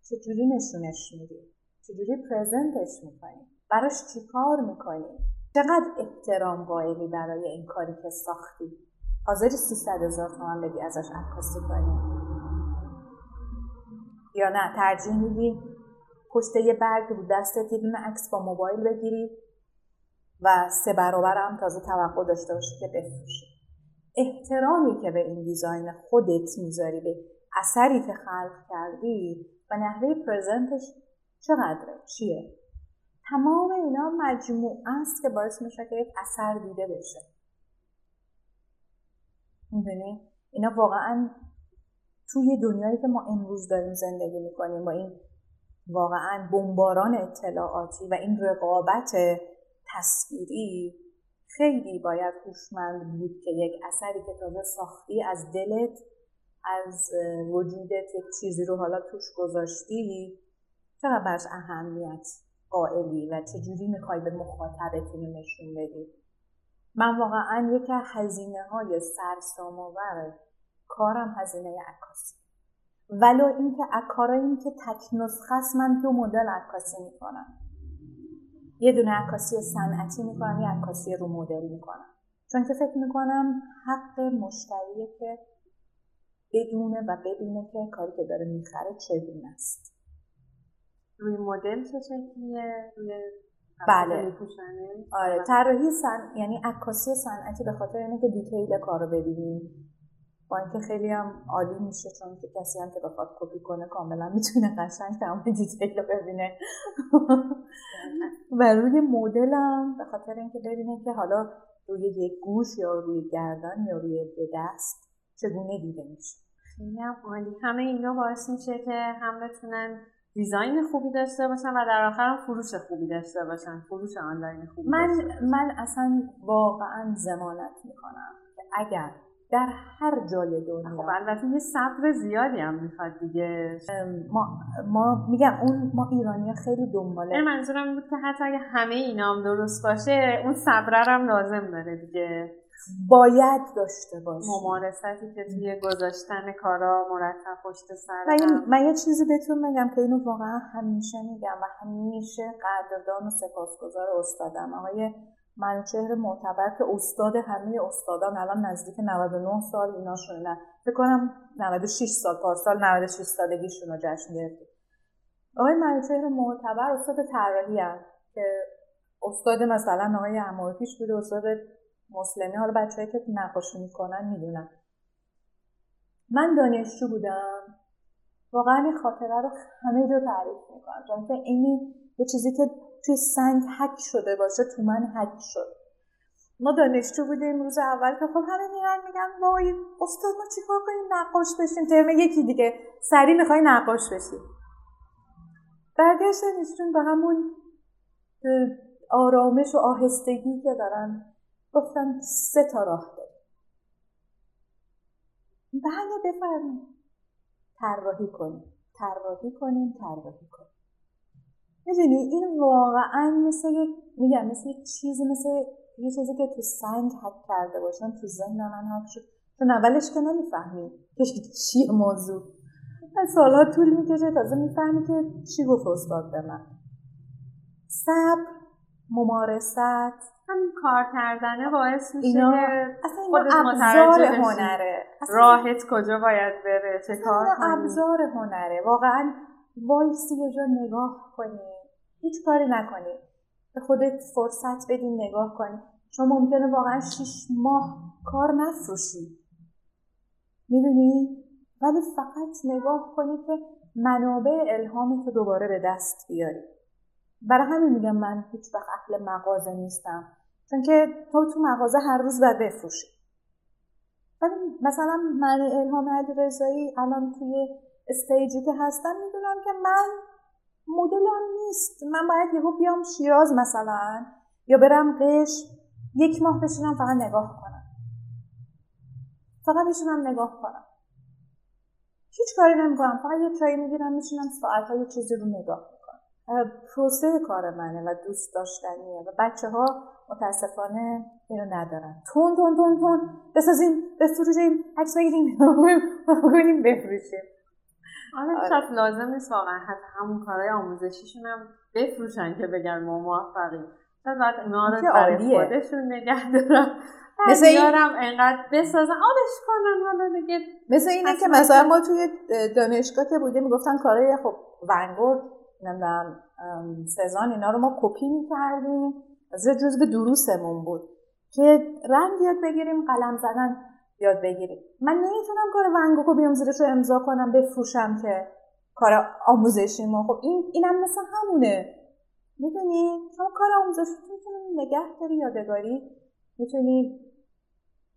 Speaker 2: چجوری نشونش میدی؟ چجوری پرزنتش می‌کنی؟ براش چیکار می‌کنی؟ چقدر احترام قائلی برای این کاری که ساختی؟ حاضر 300 هزار تومن بدی ازش عکاسی کنی. یا نه ترجیح میدی پشت یه برگ رو دستت یه عکس با موبایل بگیری و سه برابر هم تازه توقع داشته باشی که بفروشی. احترامی که به این دیزاین خودت می‌ذاری به اثری که خلق کردی و نحوه پرزنتش چقدره؟ چیه؟ تمام اینا مجموع است که باعث میشه که یک اثر دیده بشه. می‌دونی؟ اینا واقعا توی دنیایی که ما امروز داریم زندگی می‌کنیم با این واقعا بمباران اطلاعاتی و این رقابت تصویری خیلی باید هوشمند بود که یک اثری که تازه ساختی از دلت از وجودت یک چیزی رو حالا توش گذاشتی چقدر برش اهمیت قائلی و چجوری می‌خوای به مخاطبتون نشون بدی؟ من واقعا یکی از هزینه های سرسام آور کارم هزینه عکاسی. ولو اینکه کارایی که تک نسخه من دو مدل عکاسی می‌کنم. یه دونه عکاسی صنعتی می‌کنم یه عکاسی رو مدل می‌کنم. چون که فکر می‌کنم حق مشتریه که بدونه و ببینه که کاری که داره می‌خره چگونه است.
Speaker 1: روی مدل چه شکلیه؟ روی
Speaker 2: بله. آره طراحی سن... یعنی عکاسی صنعتی به خاطر اینه که دیتیل کار رو ببینی. با اینکه خیلی هم عالی میشه چون که کسی هم که بخواد کپی کنه کاملا می‌تونه قشنگ تمام detail رو ببینه. و روی مدل هم به خاطر اینکه ببینه که حالا روی یک گوش یا روی گردن یا روی دست چگونه دیده میشه.
Speaker 1: خیلی هم عالی. همه اینا باعث میشه که هم بتونن design خوبی داشته باشن و در آخر هم فروش خوبی داشته باشن. فروش آنلاین خوبی
Speaker 2: من من اصلا واقعا ضمانت می‌کنم که اگر در هر جای دنیا.
Speaker 1: خب البته یه صبر زیادی هم می‌خواد دیگه.
Speaker 2: ما ما میگم اون ما ایرانی خیلی دنباله
Speaker 1: منظورم بود که حتی اگه همه اینام درست باشه اون صبر هم لازم داره دیگه.
Speaker 2: باید داشته باشه
Speaker 1: ممارستی که توی گذاشتن کارا مرتب پشت سر
Speaker 2: من یه چیزی بهتون میگم که اینو واقعا همیشه میگم و همیشه قدردان و سپاسگزار استادم. آقای منوچهر معتبر که استاد همه استادان الان نزدیک 99 سال ایناشون نه. فکر کنم 96 سال پارسال 96 سالگیشون رو جشن گرفتیم آقای منوچهر معتبر استاد طراحی که استاد مثلا آقای امارپیش بوده استاد مسلمی حالا بچه‌ای که نقاشی می‌کنن می‌دونن. من دانشجو بودم. واقعا این خاطره رو همه جا تعریف می‌کنم. چون که این یه چیزی که توی سنگ حک شده باشه تو من حک شد. ما دانشجو بودیم روز اول که خب همه میرن میگن وای استاد ما چیکار کنیم نقاش بشیم؟ ترم یکی دیگه. سری می‌خوای نقاش بشی. برگشتن ایشون به همون آرامش و آهستگی که دارن گفتن سه تا راه داریم. بله بفرمایید. طراحی کنید طراحی کنیم طراحی کنیم. می‌دونی این واقعا مثل میگم مثل یک چیزی مثل یه چیزی که تو سنگ حک کرده باشن تو ذهن من حک شد. چون اولش که نمی‌فهمی که چیه موضوع. سالها طول می‌کشه. تازه می‌فهمی که چی گفت استاد به من. صبر ممارست.
Speaker 1: همین کار کردنه باعث میشه اینا
Speaker 2: اصلا اینا ابزار هنره.
Speaker 1: راحت کجا باید بره؟ چه کار
Speaker 2: کنی؟ ابزار هنره. واقعا وایسی یه جا نگاه کنی. هیچ کاری نکنی. به خودت فرصت بدین نگاه کنی. چون ممکنه واقعا شیش ماه کار نفروشی. می‌دونی؟ ولی فقط نگاه کنی که منابع الهامی تو دوباره به دست بیاری. برای همین میگم من هیچ وقت اهل مغازه نیستم. چون که تو تو مغازه هر روز باید بفروشی. ولی مثلا من الهام علی رضایی الان توی استیجی که هستم می‌دونم که من مدلم نیست. من باید یهو بیام شیراز مثلا یا برم قش. یک ماه بشینم فقط نگاه کنم. فقط بشینم نگاه کنم. هیچ کاری نمی‌کنم. فقط یه چایی می‌گیرم میشینم ساعت یه چیزی رو نگاه می‌کنم. پروسه کار منه و دوست داشتنیه و بچه ها متاسفانه اینو ندارن. تون تون تون تون. بسازیم بفروشیم. عکس بگیریم. بکنیم بفروشیم.
Speaker 1: آره. شاید لازم نیست واقعا حتی همون کارهای آموزشیشون هم بفروشن که بگن ما موفقی شاید باید اینا رو برای خودشون نگه دارن. مثل این انقدر بسازن آبش کنن حالا دیگه
Speaker 2: مثل اینه که مثلا ما توی دانشگاه که بودیم می‌گفتن کارهای خب ونگورد نمی‌دونم سزان اینا رو ما کپی می‌کردیم. از جزء دروسمون بود که رنگ یاد بگیریم قلم زدن. یاد بگیریم. من نمی‌تونم کار ونگوکو بیام زیرش رو امضا کنم بفروشم که کار آموزشی ما. خب این اینم مثل همونه. می‌دونی؟ شما کار آموزشی می‌تونی نگه داری یادگاری می‌تونی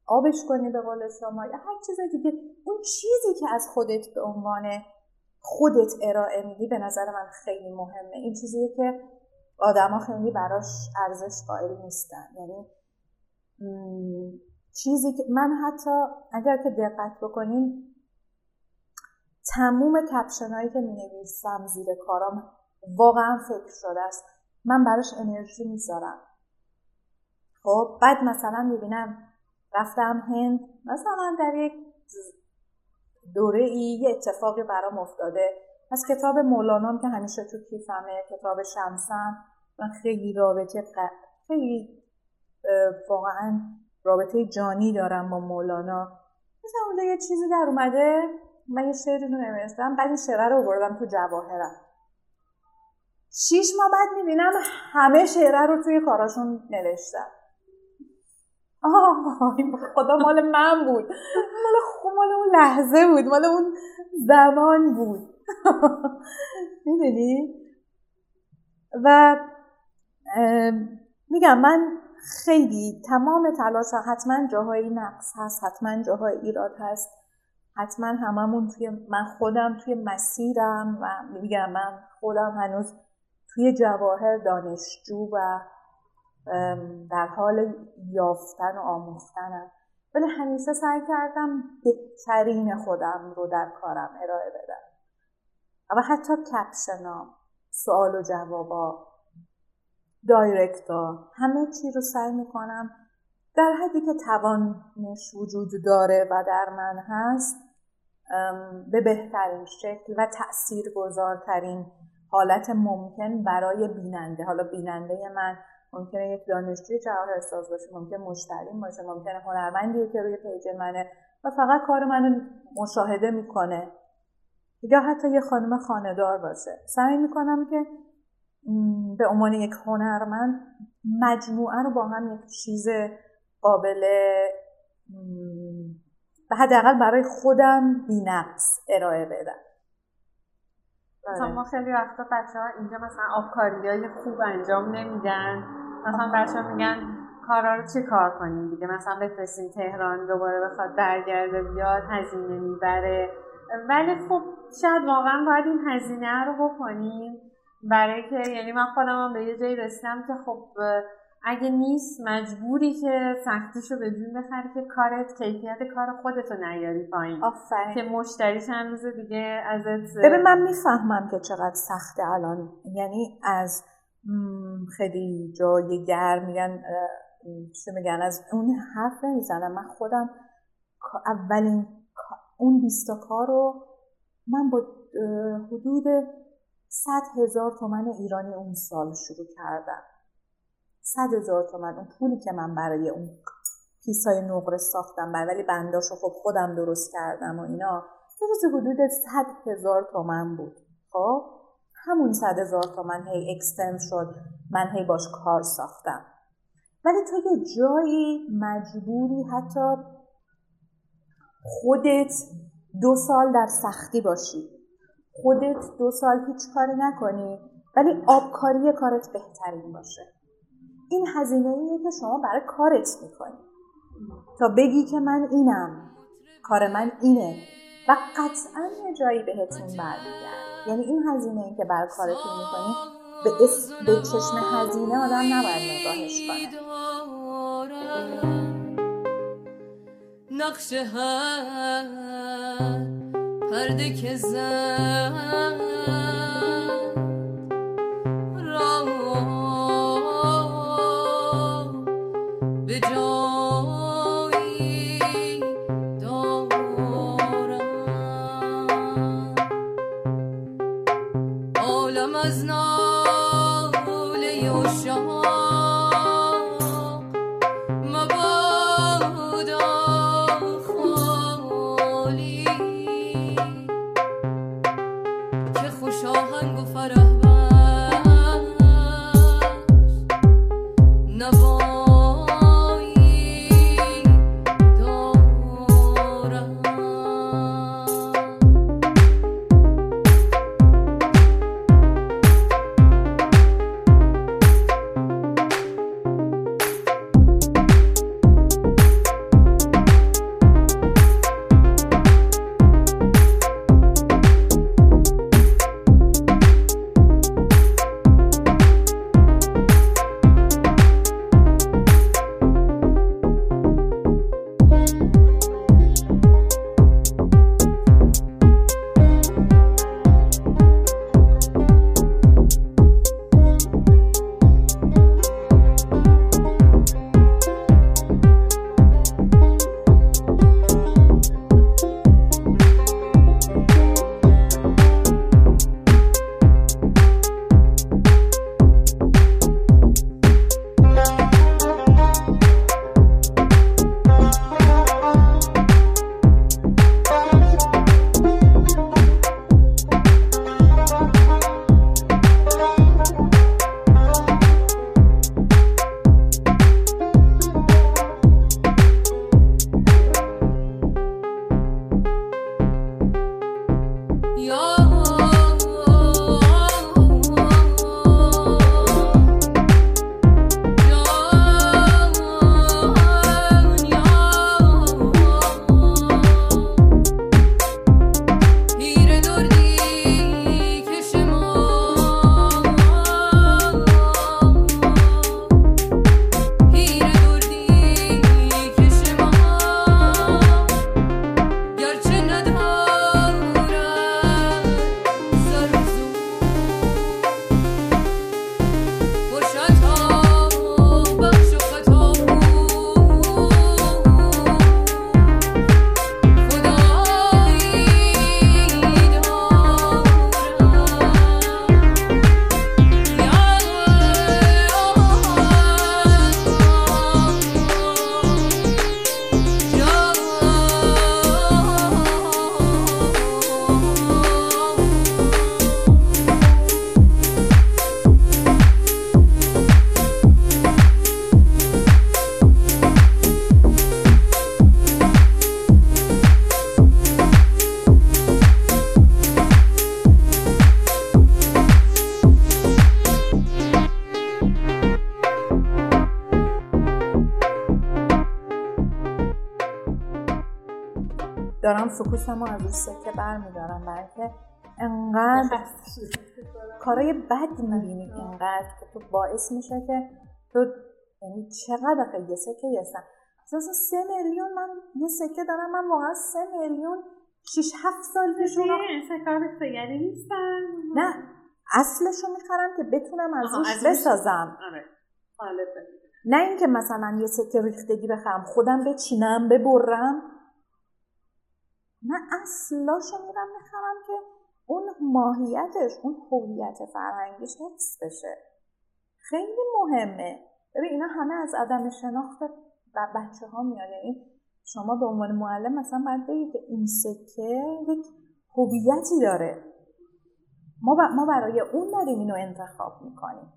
Speaker 2: آبش کنی به قول شما یا هر چیز دیگه. اون چیزی که از خودت به عنوان خودت ارائه میدی به نظر من خیلی مهمه. این چیزیه که آدما خیلی براش ارزش قائل نیستن. یعنی چیزی که من حتی اگر که دقت بکنین تموم کپشن هایی که می نویسم زیر کارام واقعا فکر شده است. من براش انرژی می‌ذارم. خب بعد مثلا می‌بینم رفتم هند مثلا در یک دوره ای یه اتفاقی برام افتاده. از کتاب مولانام که همیشه تو کیفمه کتاب شمسم من خیلی رابطه خیلی واقعا رابطه جانی دارم با مولانا. مثلا اونجا یه چیزی در اومده من یه شعری رو نوشتم بعد این شعره رو بردم تو جواهرم. شیش ماه بعد می‌بینم همه شعره رو توی کاراشون نوشتم. آه خدا مال من بود. مال مال اون لحظه بود مال اون زمان بود. می‌دونی؟ و میگم من خیلی تمام تلاش حتما جاهای نقص هست حتما جاهای ایراد هست. حتما هممون توی من خودم توی مسیرم و میگم من خودم هنوز توی جواهر دانشجو و در حال یافتن و آموختنم. ولی همیشه سعی کردم بهترین خودم رو در کارم ارائه بدم. و حتی کپشنا سوال و جوابا دایرکتا. همه چی رو سعی می‌کنم. در حدی که توانش وجود داره و در من هست به بهترین شکل و تأثیر گذارترین حالت ممکن برای بیننده. حالا بیننده من ممکنه یک دانشجوی جواهرساز باشه ممکن مشتریم باشه ممکنه هنرمندی که روی پیج منه و فقط کار منو مشاهده می‌کنه. یا حتی یه خانم خاندار باشه. سعی می‌کنم که به عنوان یک هنرمند مجموعه رو با هم یک چیز قابل به حداقل برای خودم بینقص ارائه بدم.
Speaker 1: مثلا ما خیلی وقتا بچه ها اینجا مثلا آبکاری های خوب انجام نمیدن. مثلا بچه ها میگن کارا رو چه کار کنیم دیگه؟ مثلا بفرستیم تهران دوباره بخواد برگرده بیاد هزینه می‌بره. ولی خب شاید واقعا باید این هزینه رو بکنیم. برای که یعنی من خودم هم به یه جایی رسیدم که خب اگه نیست مجبوری که سختیشو به جون بخری که کارت کیفیت کار خودتو نیاری پایین.
Speaker 3: آفرین.
Speaker 1: که مشتری چند روز دیگه ازت
Speaker 3: ببین من می‌فهمم که چقدر سخته الان. یعنی از خیلی جای گرم میگن چه میگن از اون حرف نمی‌زنم. من خودم اولین اون بیستا کار رو من با حدود صد هزار تومن ایرانی اون سال شروع کردم. صد هزار تومن اون پولی که من برای اون پیسای نقره ساختم بر ولی بنداشو خب خودم درست کردم و اینا. روز حدود صد هزار تومن بود. خب همون صد هزار تومن هی اکستند شد. من هی باش کار ساختم. ولی تو یه جایی مجبوری حتی خودت دو سال در سختی باشی. خودت دو سال هیچ کاری نکنی ولی آبکاری کارت بهترین باشه. این هزینه ایه که شما برای کارت می‌کنی. تا بگی که من اینم کار من اینه و قطعا یه جایی بهتون برمیگرد یعنی این هزینه ای که برای کارتون می‌کنی به, به چشم هزینه آدم نباید نگاهش کنه. نقشه پرده که زن رو از روی سکه برمیدارم برای انقدر کارای بد می‌بینی اینقدر که تو باعث میشه که تو
Speaker 2: یعنی چقدر یه سکه یه اساسا سه میلیون من یه سکه دارم من واقعا سه میلیون شیش هفت سال پیشون
Speaker 1: یعنی نیستن
Speaker 2: نه اصلشو می‌خرم که بتونم از روش بسازم.
Speaker 1: آره.
Speaker 2: نه اینکه مثلا یه سکه ریختگی بخرم خودم بچینم ببرم. نه اصلاشو میرم می‌خرم که اون ماهیتش اون هویت فرهنگیش حفظ بشه. خیلی مهمه. ببین اینا همه از عدم شناخت بچه ها میاد یعنی شما به عنوان معلم مثلا باید بگید که این سکه یک هویتی داره. ما, ما برای اون داریم اینو انتخاب می‌کنیم.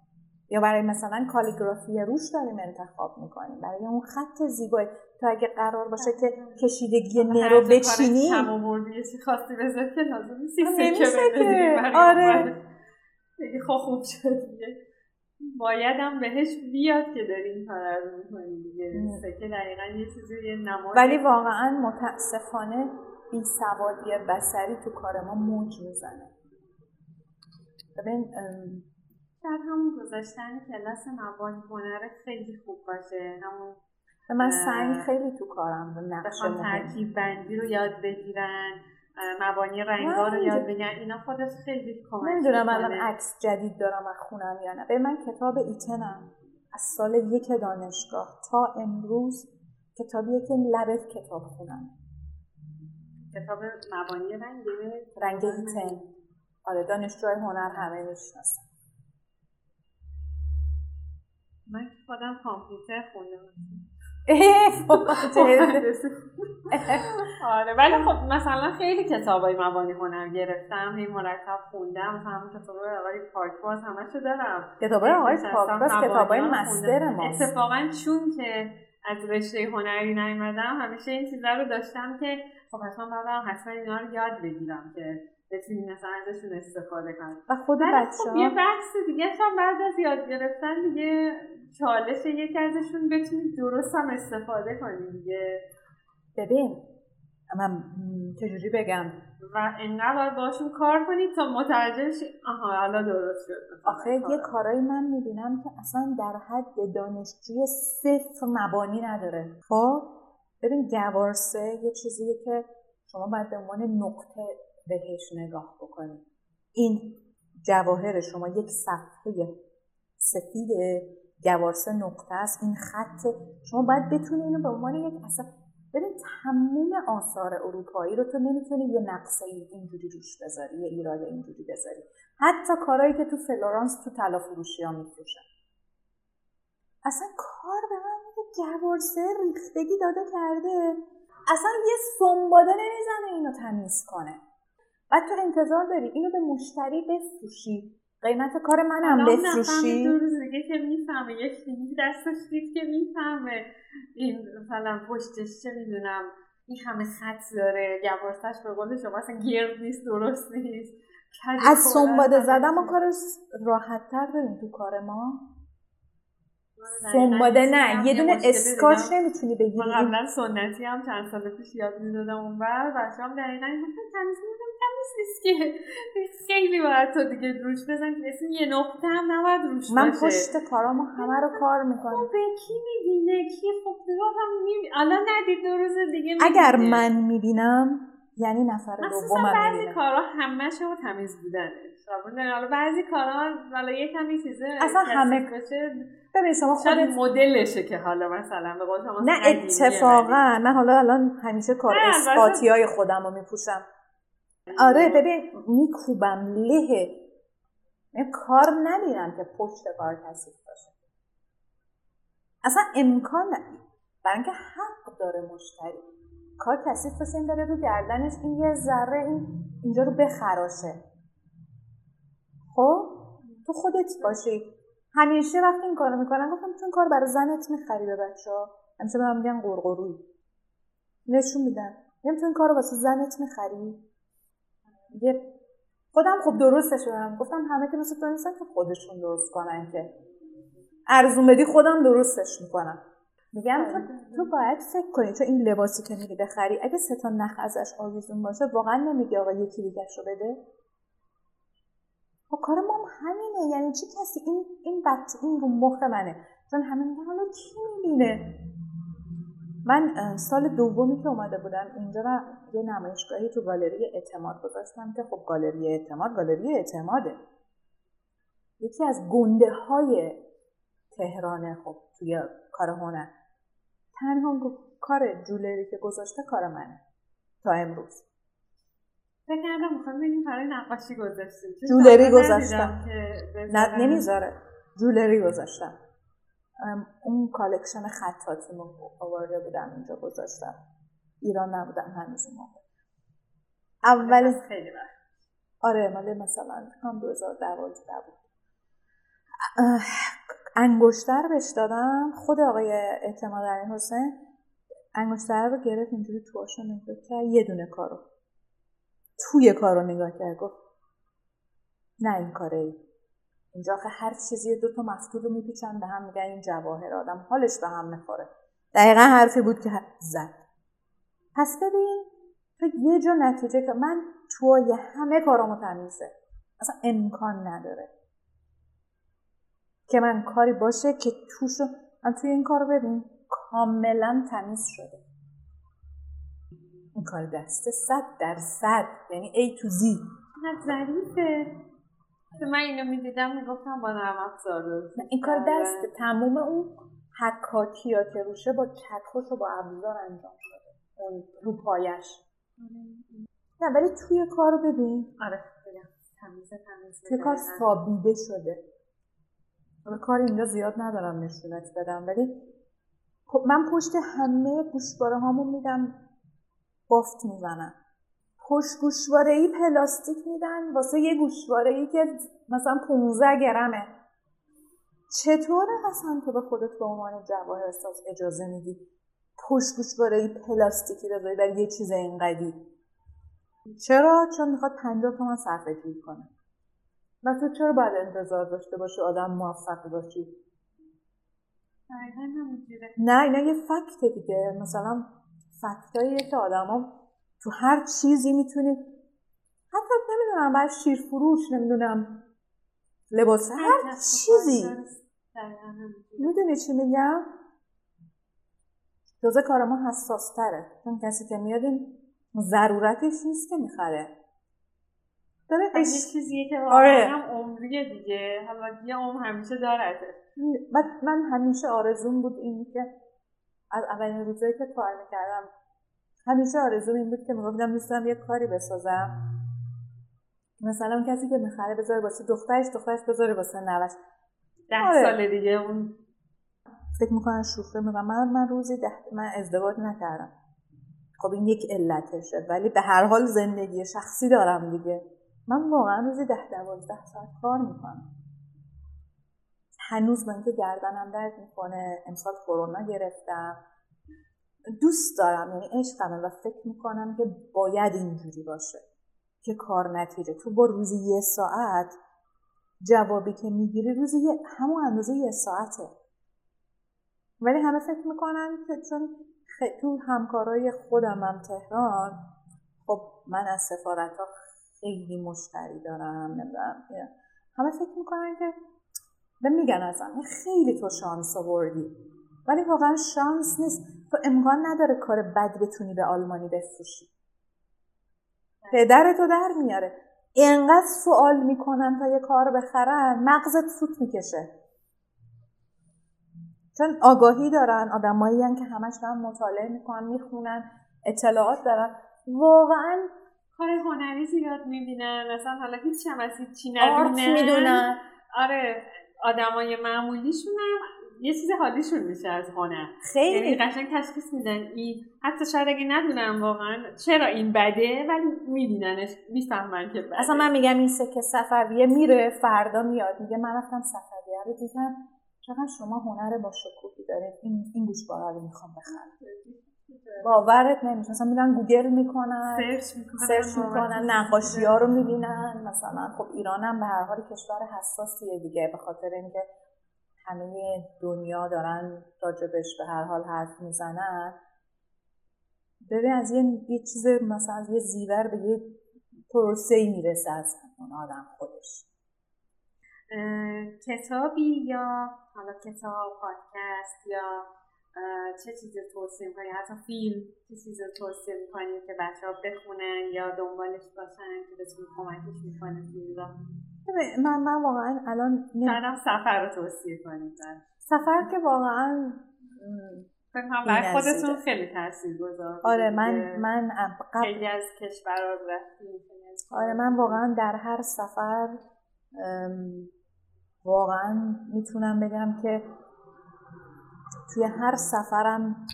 Speaker 2: یا برای مثلا کالیگرافی روش داریم انتخاب می‌کنیم. برای اون خط زیبایی تا اگه قرار باشه که کشیدگی نرو بچینی.
Speaker 1: خواستی بذاری که لازم
Speaker 2: نیست آره.
Speaker 1: خب خوب شد بایدم بهش بیاد که داری این کار رو می‌کنی دیگه. سکه دقیقا یه چیزی یه نماد.
Speaker 2: ولی واقعا متاسفانه بیسوادی بسری تو کار ما موج می‌زنه. ببین
Speaker 1: شاید همون گذاشتن کلاس مواد هنر خیلی خوب باشه. همون
Speaker 2: من سنگ خیلی تو کارم نقش
Speaker 1: ترکیب بندی رو یاد بگیرن مبانی رنگا رو یاد بگیرن. اینا خودش خیلی کمک
Speaker 2: نمی‌دونم الان عکس جدید دارم از خونم یا نه. به من کتاب ایتنم. از سال یک دانشگاه تا امروز کتابیه که لب کتاب خونم.
Speaker 1: کتاب مبانی رنگ
Speaker 2: رنگ ایتن. آره دانشجوهای هنر همه می‌شناسن.
Speaker 1: من خودم کامپیوتر خوندم. آره ولی خب مثلا خیلی کتابای مبانی هنر گرفتم هی مرتب خوندم مثلا همون کتاب آقای پاکباز همشو دارم.
Speaker 2: کتاب آقای پاکباز کتابای مستر ماست.
Speaker 1: اتفاقا چون که از رشته هنری نیومدم همیشه این چیزا رو داشتم که خب حتما بعدم حتما اینا رو یاد بگیرم که بتونی مثلا ازشون استفاده کنی
Speaker 2: و خود خب بچه
Speaker 1: یه بحث دیگه بعد از یاد گرفتن دیگه چالش یکی ازشون بتونی درست هم استفاده کنی دیگه.
Speaker 2: ببین من چجوری بگم؟
Speaker 1: و انقدر باید باشون کار کنید تا متوجه شی آها حالا درست شد.
Speaker 2: آخه یه کارایی من می‌بینم که اصلا در حد دانشجوی صفر مبانی نداره. خب ببین گوارسه یه چیزیه که شما باید به عنوان نقطه بهش نگاه بکنید این جواهر شما یک صفحه سفید گوارسه نقطه است. این خط شما باید بتونی اینو به عنوان یک اصلا ببین تموم آثار اروپایی رو تو نمی‌تونی یه نقصه اینجوری روش بذاری یه ایراد اینجوری بذاری. حتی کارهایی که تو فلورانس تو طلا فروشی ها میفروشن. اصلا کار به من میگه گوارسه ریختگی داده کرده. اصلا یه سنباده نمی‌زنه اینو تمیز کنه. بعد تو انتظار داری اینو به مشتری بفروشی. قیمت کار منم بفروشی؟
Speaker 1: دو روز دیگه که می‌فهمه. یک دیگه دستش دید که می‌فهمه. این مثلا پشتش چه می‌دونم این همه خط داره گوارتش به قول شما اصلا گرد نیست درست نیست.
Speaker 2: از سنباده زدم و کار راحت تر داریم تو کار ما. سنباده نه یه دونه اسکاچ نمی‌تونی بگیری. من
Speaker 1: قبلا سنتی هم چند سال پیش یاد می‌دادم اون بر بچه هم دقیقا گفتن تمیز نیست که خیلی باید تو دیگه روش بزن که اسم یه نقطه هم نباید روش
Speaker 2: من پشت کارامو همه رو کار می‌کنم.
Speaker 1: خب به کی می‌بینه؟ کی؟ خب هم می‌بینه الان ندید دو روز دیگه
Speaker 2: می‌بینه. اگر من می‌بینم یعنی نفر دوم
Speaker 1: بعضی کارا همه شما تمیز بودنه. حالا بعضی کارا حالا یه کمی چیزه
Speaker 2: اصلا همه ببین شما خودت
Speaker 1: مدلشه که حالا مثلا به قول شما
Speaker 2: نه اتفاقا. من حالا الان همیشه کار اثباتی های خودم رو میپوشم. آره ببین میکوبم له. کار نبینم که پشت کار کثیف باشه. اصلا امکان ندید برای اینکه حق داره مشتری کار کثیف باشه این داره رو گردنش این یه ذره این اینجا رو بخراشه. خب؟ تو خودت باشی. همیشه وقتی این کارو می‌کنن گفتم چون کار برای زنت می‌خری به بچه ها همیشه به من میگن قرقروی نشون میدن میگم تو این کارو واسه زنت می‌خری؟ میگه خودم خب درستش برم گفتم همه که مثل تو نیستن که خودشون درست کنن که ارزون بدی خودم درستش می‌کنم. میگم تو, تو باید فکر کنی. تو این لباسی که میری بخری اگه سه تا نخ ازش آویزون باشه واقعا نمیگی آقا یکی دیگه رو بده. خب کار ما همینه. یعنی چی کسی این این بچه این رو مخ منه. چون همه میگن حالا کی می‌بینه؟ من سال دومی که اومده بودم اینجا و یه نمایشگاهی تو گالری اعتماد گذاشتم که خب گالری اعتماد گالری اعتماده. یکی از گنده های تهرانه خب توی کار هنر. تنها کار جولری که گذاشته کار منه. تا امروز.
Speaker 1: فکر کردم می‌خوام ببینیم برای نقاشی گذاشتیم.
Speaker 2: jewelry گذاشتم. نه نمی‌ذاره. jewelry گذاشتم. اون collection خطاتی آورده بودم اینجا گذاشتم. ایران نبودم هنوز اون موقع. اول
Speaker 1: خیلی
Speaker 2: آره مال مثلا هم 2012 بود. انگشتر بهش دادم. خود آقای اعتماد علی حسین انگشتر رو گرفت اینجوری تواشو نگاه کرد. یه دونه کارو. توی کارو نگاه کرد. گفت نه این کاره ای. اینجا که هر چیزی دو تا مفتول رو میپیچن به هم میگن این جواهر آدم حالش به هم می‌خوره دقیقا حرفی بود که زد. پس ببین تو یه جا نتیجه که من توی همه کارامو تمیزه اصلا امکان نداره که من کاری باشه که توشو من توی این کار ببین کاملا تمیز شده. این کار دسته صد در صد یعنی A تو Z.
Speaker 1: ظریفه من اینو می‌دیدم می‌گفتم با نرم افزار
Speaker 2: این کار دست تموم اون حکاکی ها که روشه با چکش و با ابزار انجام شده اون رو پایش. نه ولی توی کار ببین.
Speaker 1: آره تمیزه تمیزه
Speaker 2: توی کار سابیده شده. کار اینجا زیاد ندارم نشونت بدم ولی خب من پشت همه گوشواره هامون میدم بافت می‌زنم. پشت گوشواره ای پلاستیک میدن واسه یه گوشواره ای که مثلا 15 گرمه. چطوره اصلا تو به خودت به عنوان جواهر احساس اجازه میدی پشت گوشواره ای پلاستیکی بذاری برای یه چیز اینقدی؟ چرا؟ چون می‌خواد 50 تومن صرفه جویی کنه. و تو چرا باید انتظار داشته باشی آدم موفق باشی؟ نه اینا یه فکت دیگه. مثلا فکتاییه که آدما تو هر چیزی می‌تونی. حتی نمی‌دونم بعد شیر فروش نمی‌دونم. لباس هر چیزی. می‌دونی چی میگم؟ جزه کار ما حساس تره چون کسی که میاد این ضرورتش نیست که می‌خره.
Speaker 1: داره اش... چیزیه که آره. هم عمریه دیگه. حالا یه عمر همیشه دارده
Speaker 2: من همیشه آرزون بود این که از اولین روزایی که کار می‌کردم همیشه آرزوم این بود که می‌گفتم دوست دارم یه کاری بسازم. مثلا اون کسی که می‌خره بذاره واسه دخترش دخترش بذاره واسه نوش.
Speaker 1: ده آره. سال دیگه اون
Speaker 2: فکر می‌کنن شوخه می‌کنم. من من روزی ده من ازدواج نکردم. خب این یک علتشه ولی به هر حال زندگی شخصی دارم دیگه. من واقعا روزی ده دوازده ساعت کار می‌کنم. هنوز من که گردنم درد می‌کنه امسال کرونا گرفتم. دوست دارم یعنی عشقمه و فکر می‌کنم که باید اینجوری باشه که کار نتیجه. تو با روزی یه ساعت جوابی که می‌گیری روزی همون اندازه یه ساعته. ولی همه فکر می‌کنن که چون تو همکارای خودم هم تهران خب من از سفارت ها خیلی مشتری دارم نمی‌دونم همه فکر می‌کنن که به میگن ازم خیلی تو شانس آوردی. ولی واقعا شانس نیست. تو امکان نداره کار بد بتونی به آلمانی بفروشی. پدر تو در میاره. اینقدر سوال می‌کنن تا یه کار بخرن مغزت سوت می‌کشه. چون آگاهی دارن آدمایی که همش دارن مطالعه می‌کنن می‌خونن اطلاعات دارن. واقعا
Speaker 1: کار هنری زیاد می‌بینن. مثلا حالا هیچ هم از هیچی ندونن.
Speaker 2: می‌دونن.
Speaker 1: آره آدمای معمولیشون یه چیز حالیشون میشه از هنر.
Speaker 2: خیلی.
Speaker 1: یعنی قشنگ تشخیص میدن این حتی شاید اگه ندونم واقعا چرا این بده ولی میبیننش می‌فهمن که بده.
Speaker 2: اصلا من میگم این سکه سفریه میره فردا میاد. میگه من رفتم سفریه رو دیدم. چقدر شما هنر با شکوهی دارید. این این گوشواره رو می‌خوام بخرم. باورت نمیشه. مثلا میرن گوگل می‌کنن
Speaker 1: search می‌کنن
Speaker 2: search می‌کنن نقاشی ها رو می‌بینن. مثلا خب ایران هم به هر حال کشور حساسیه دیگه به خاطر اینکه همه دنیا دارن راجبش به هر حال حرف می‌زنن. ببین از یه, یه چیز مثلا از یه زیور به یه پروسه می‌رسه از اون آدم خودش.
Speaker 1: کتابی یا حالا کتاب پادکست یا چه چیزی توصیه می‌کنی؟ حتی فیلم چه چیزی توصیه می‌کنی که بچه ها بخونن یا دنبالش باشن که بتونی کمکش می‌کنه
Speaker 2: من من واقعا الان
Speaker 1: شاید سفر رو توصیه کنید
Speaker 2: سفر که واقعا
Speaker 1: برای خودتون خیلی تاثیر گذار
Speaker 2: آره من من
Speaker 1: قبل خیلی از کشور رفتیم
Speaker 2: آره من واقعا در هر سفر واقعا می‌تونم بگم که توی هر سفرم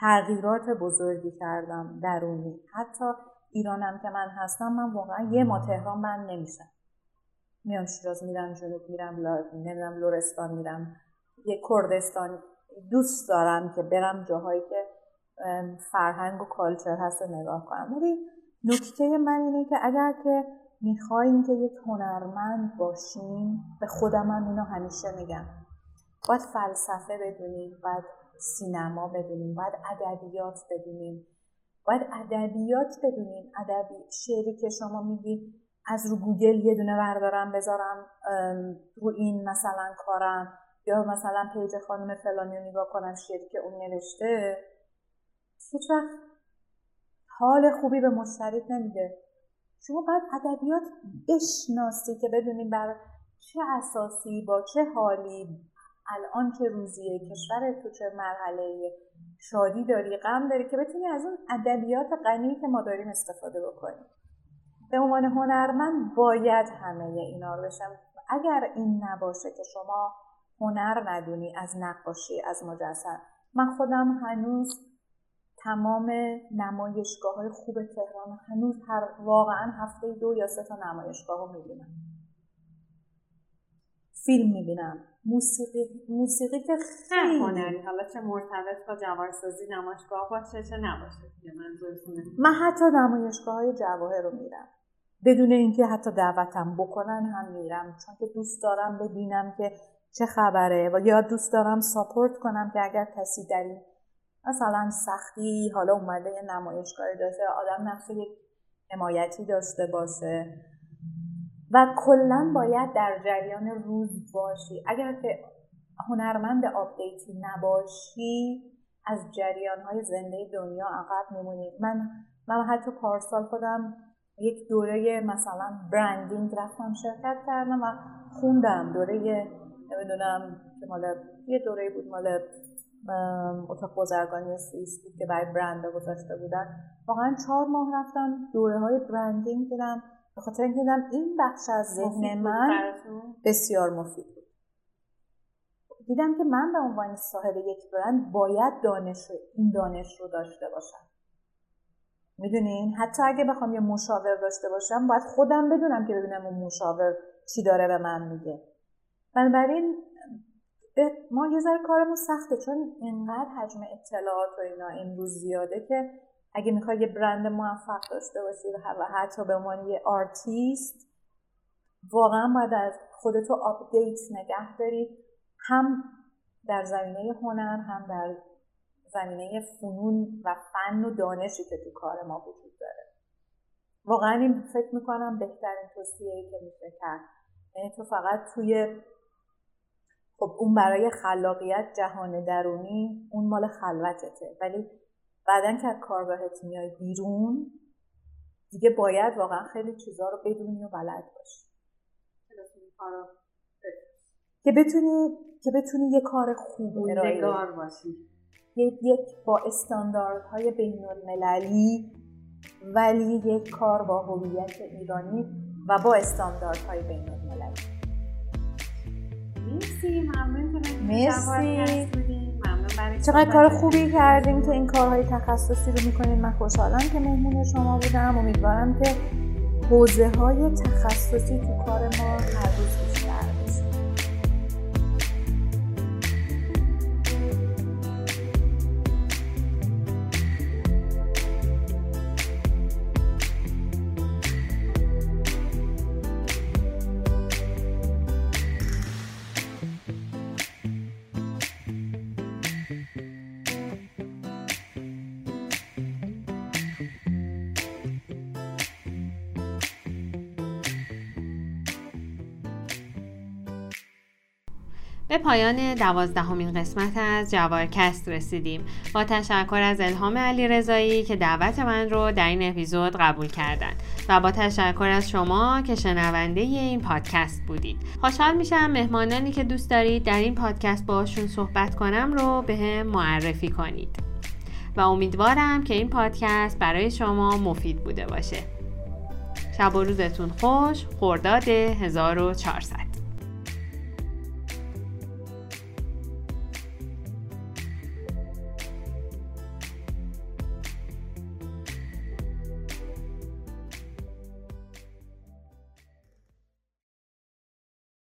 Speaker 2: تغییرات بزرگی کردم درونی. حتی ایرانم که من هستم من واقعا یه ما تهران بند نمیشم. میام شیراز میرم جنوب میرم نمی‌دونم لورستان میرم. یه کردستان دوست دارم که برم جاهایی که فرهنگ و کالچر هست و نگاه کنم. ولی نکته من اینه که اگر که می‌خوایم که یک هنرمند باشیم به خودم هم اینو همیشه میگم. باید فلسفه بدونیم باید سینما بدونیم باید ادبیات بدونیم باید ادبیات بدونیم ادبی شعری که شما میگی از رو گوگل یه دونه بردارم بذارم رو این مثلا کارم یا مثلا page خانم فلانی رو نگاه کنم شعری که اون نوشته. هیچ وقت حال خوبی به مشتریت نمیده. شما باید ادبیات بشناسی که بدونیم بر چه اساسی با چه حالی الان چه روزیه کشور تو چه مرحله شادی داری غم داری که بتونی از اون ادبیات غنی که ما داریم استفاده بکنیم به عنوان هنرمند باید همه اینا رو بشم. اگر این نباشه که شما هنر ندونی از نقاشی از مجسم. من خودم هنوز تمام نمایشگاه های خوب تهران هنوز هر واقعا هفته دو یا سه تا نمایشگاه رو می‌بینم. فیلم می‌بینم. موسیقی موسیقی که خیلی
Speaker 1: هنری؟ حالا چه مرتبط با جواهرسازی نمایشگاه باشه چه نباشه؟
Speaker 2: من حتی نمایشگاه های جواهر رو میرم بدون اینکه حتی دعوتم بکنن هم میرم. چون که دوست دارم ببینم که چه خبره و یا دوست دارم support کنم که اگر کسی در این مثلا سختی حالا اومده یه نمایشگاهی داشته آدم نقش یک حمایتی داشته باشه. و کلا باید در جریان روز باشی. اگر که هنرمند update ی نباشی از جریان های زنده دنیا عقب میمونی. من من حتی پارسال خودم یک دوره مثلا برندینگ رفتم شرکت کردم و خوندم. دوره نمی‌دونم که مال یه دوره بود مال اتاق بازرگانی سوئیس بود که برای برند گذاشته بودن. واقعا چهار ماه رفتم دوره های برندینگ دیدم. به خاطر اینکه دیدم این بخش از ذهن من بسیار مفید بود. دیدم که من به عنوان صاحب یک برند باید دانش این دانش رو داشته باشم. می‌دونین حتی اگه بخوام یه مشاور داشته باشم باید خودم بدونم که ببینم اون مشاور چی داره به من میگه. بنابراین ما یه ذره کارمون سخته چون اینقدر حجم اطلاعات و اینا امروز زیاده که اگه می‌خوای یه برند موفق داشته باشی و حتی به عنوان یه آرتیست واقعا باید از خودتو آپدیت نگه داری هم در زمینه هنر هم در زمینه فنون و فن و دانشی که تو کار ما وجود داره. واقعا این فکر می‌کنم بهترین توصیه که میشه کرد. یعنی تو فقط توی خب اون برای خلاقیت جهان درونی اون مال خلوتته. ولی بعدا که از کارگاهت میای بیرون دیگه باید واقعا خیلی چیزها رو بدونی و بلد باشی. که بتونی که بتونی یه کار خوب
Speaker 1: ارائه باشی.
Speaker 2: یک با استانداردهای بین المللی ولی یک کار با هویت ایرانی و با استانداردهای بین المللی
Speaker 1: مرسی. ممنون
Speaker 2: مرسی چقدر کار خوبی کردیم که این کارهای تخصصی رو می‌کنین. من خوشحالم که مهمون شما بودم. امیدوارم که حوزه های تخصصی تو کار ما هر روز
Speaker 1: پایان دوازدهمین قسمت از جوارکست رسیدیم. با تشکر از الهام علی رضایی که دعوت من رو در این اپیزود قبول کردند و با تشکر از شما که شنونده این پادکست بودید. خوشحال میشم مهمانانی که دوست دارید در این پادکست باشون صحبت کنم رو به هم معرفی کنید. و امیدوارم که این پادکست برای شما مفید بوده باشه. شب و روزتون خوش خرداد 1400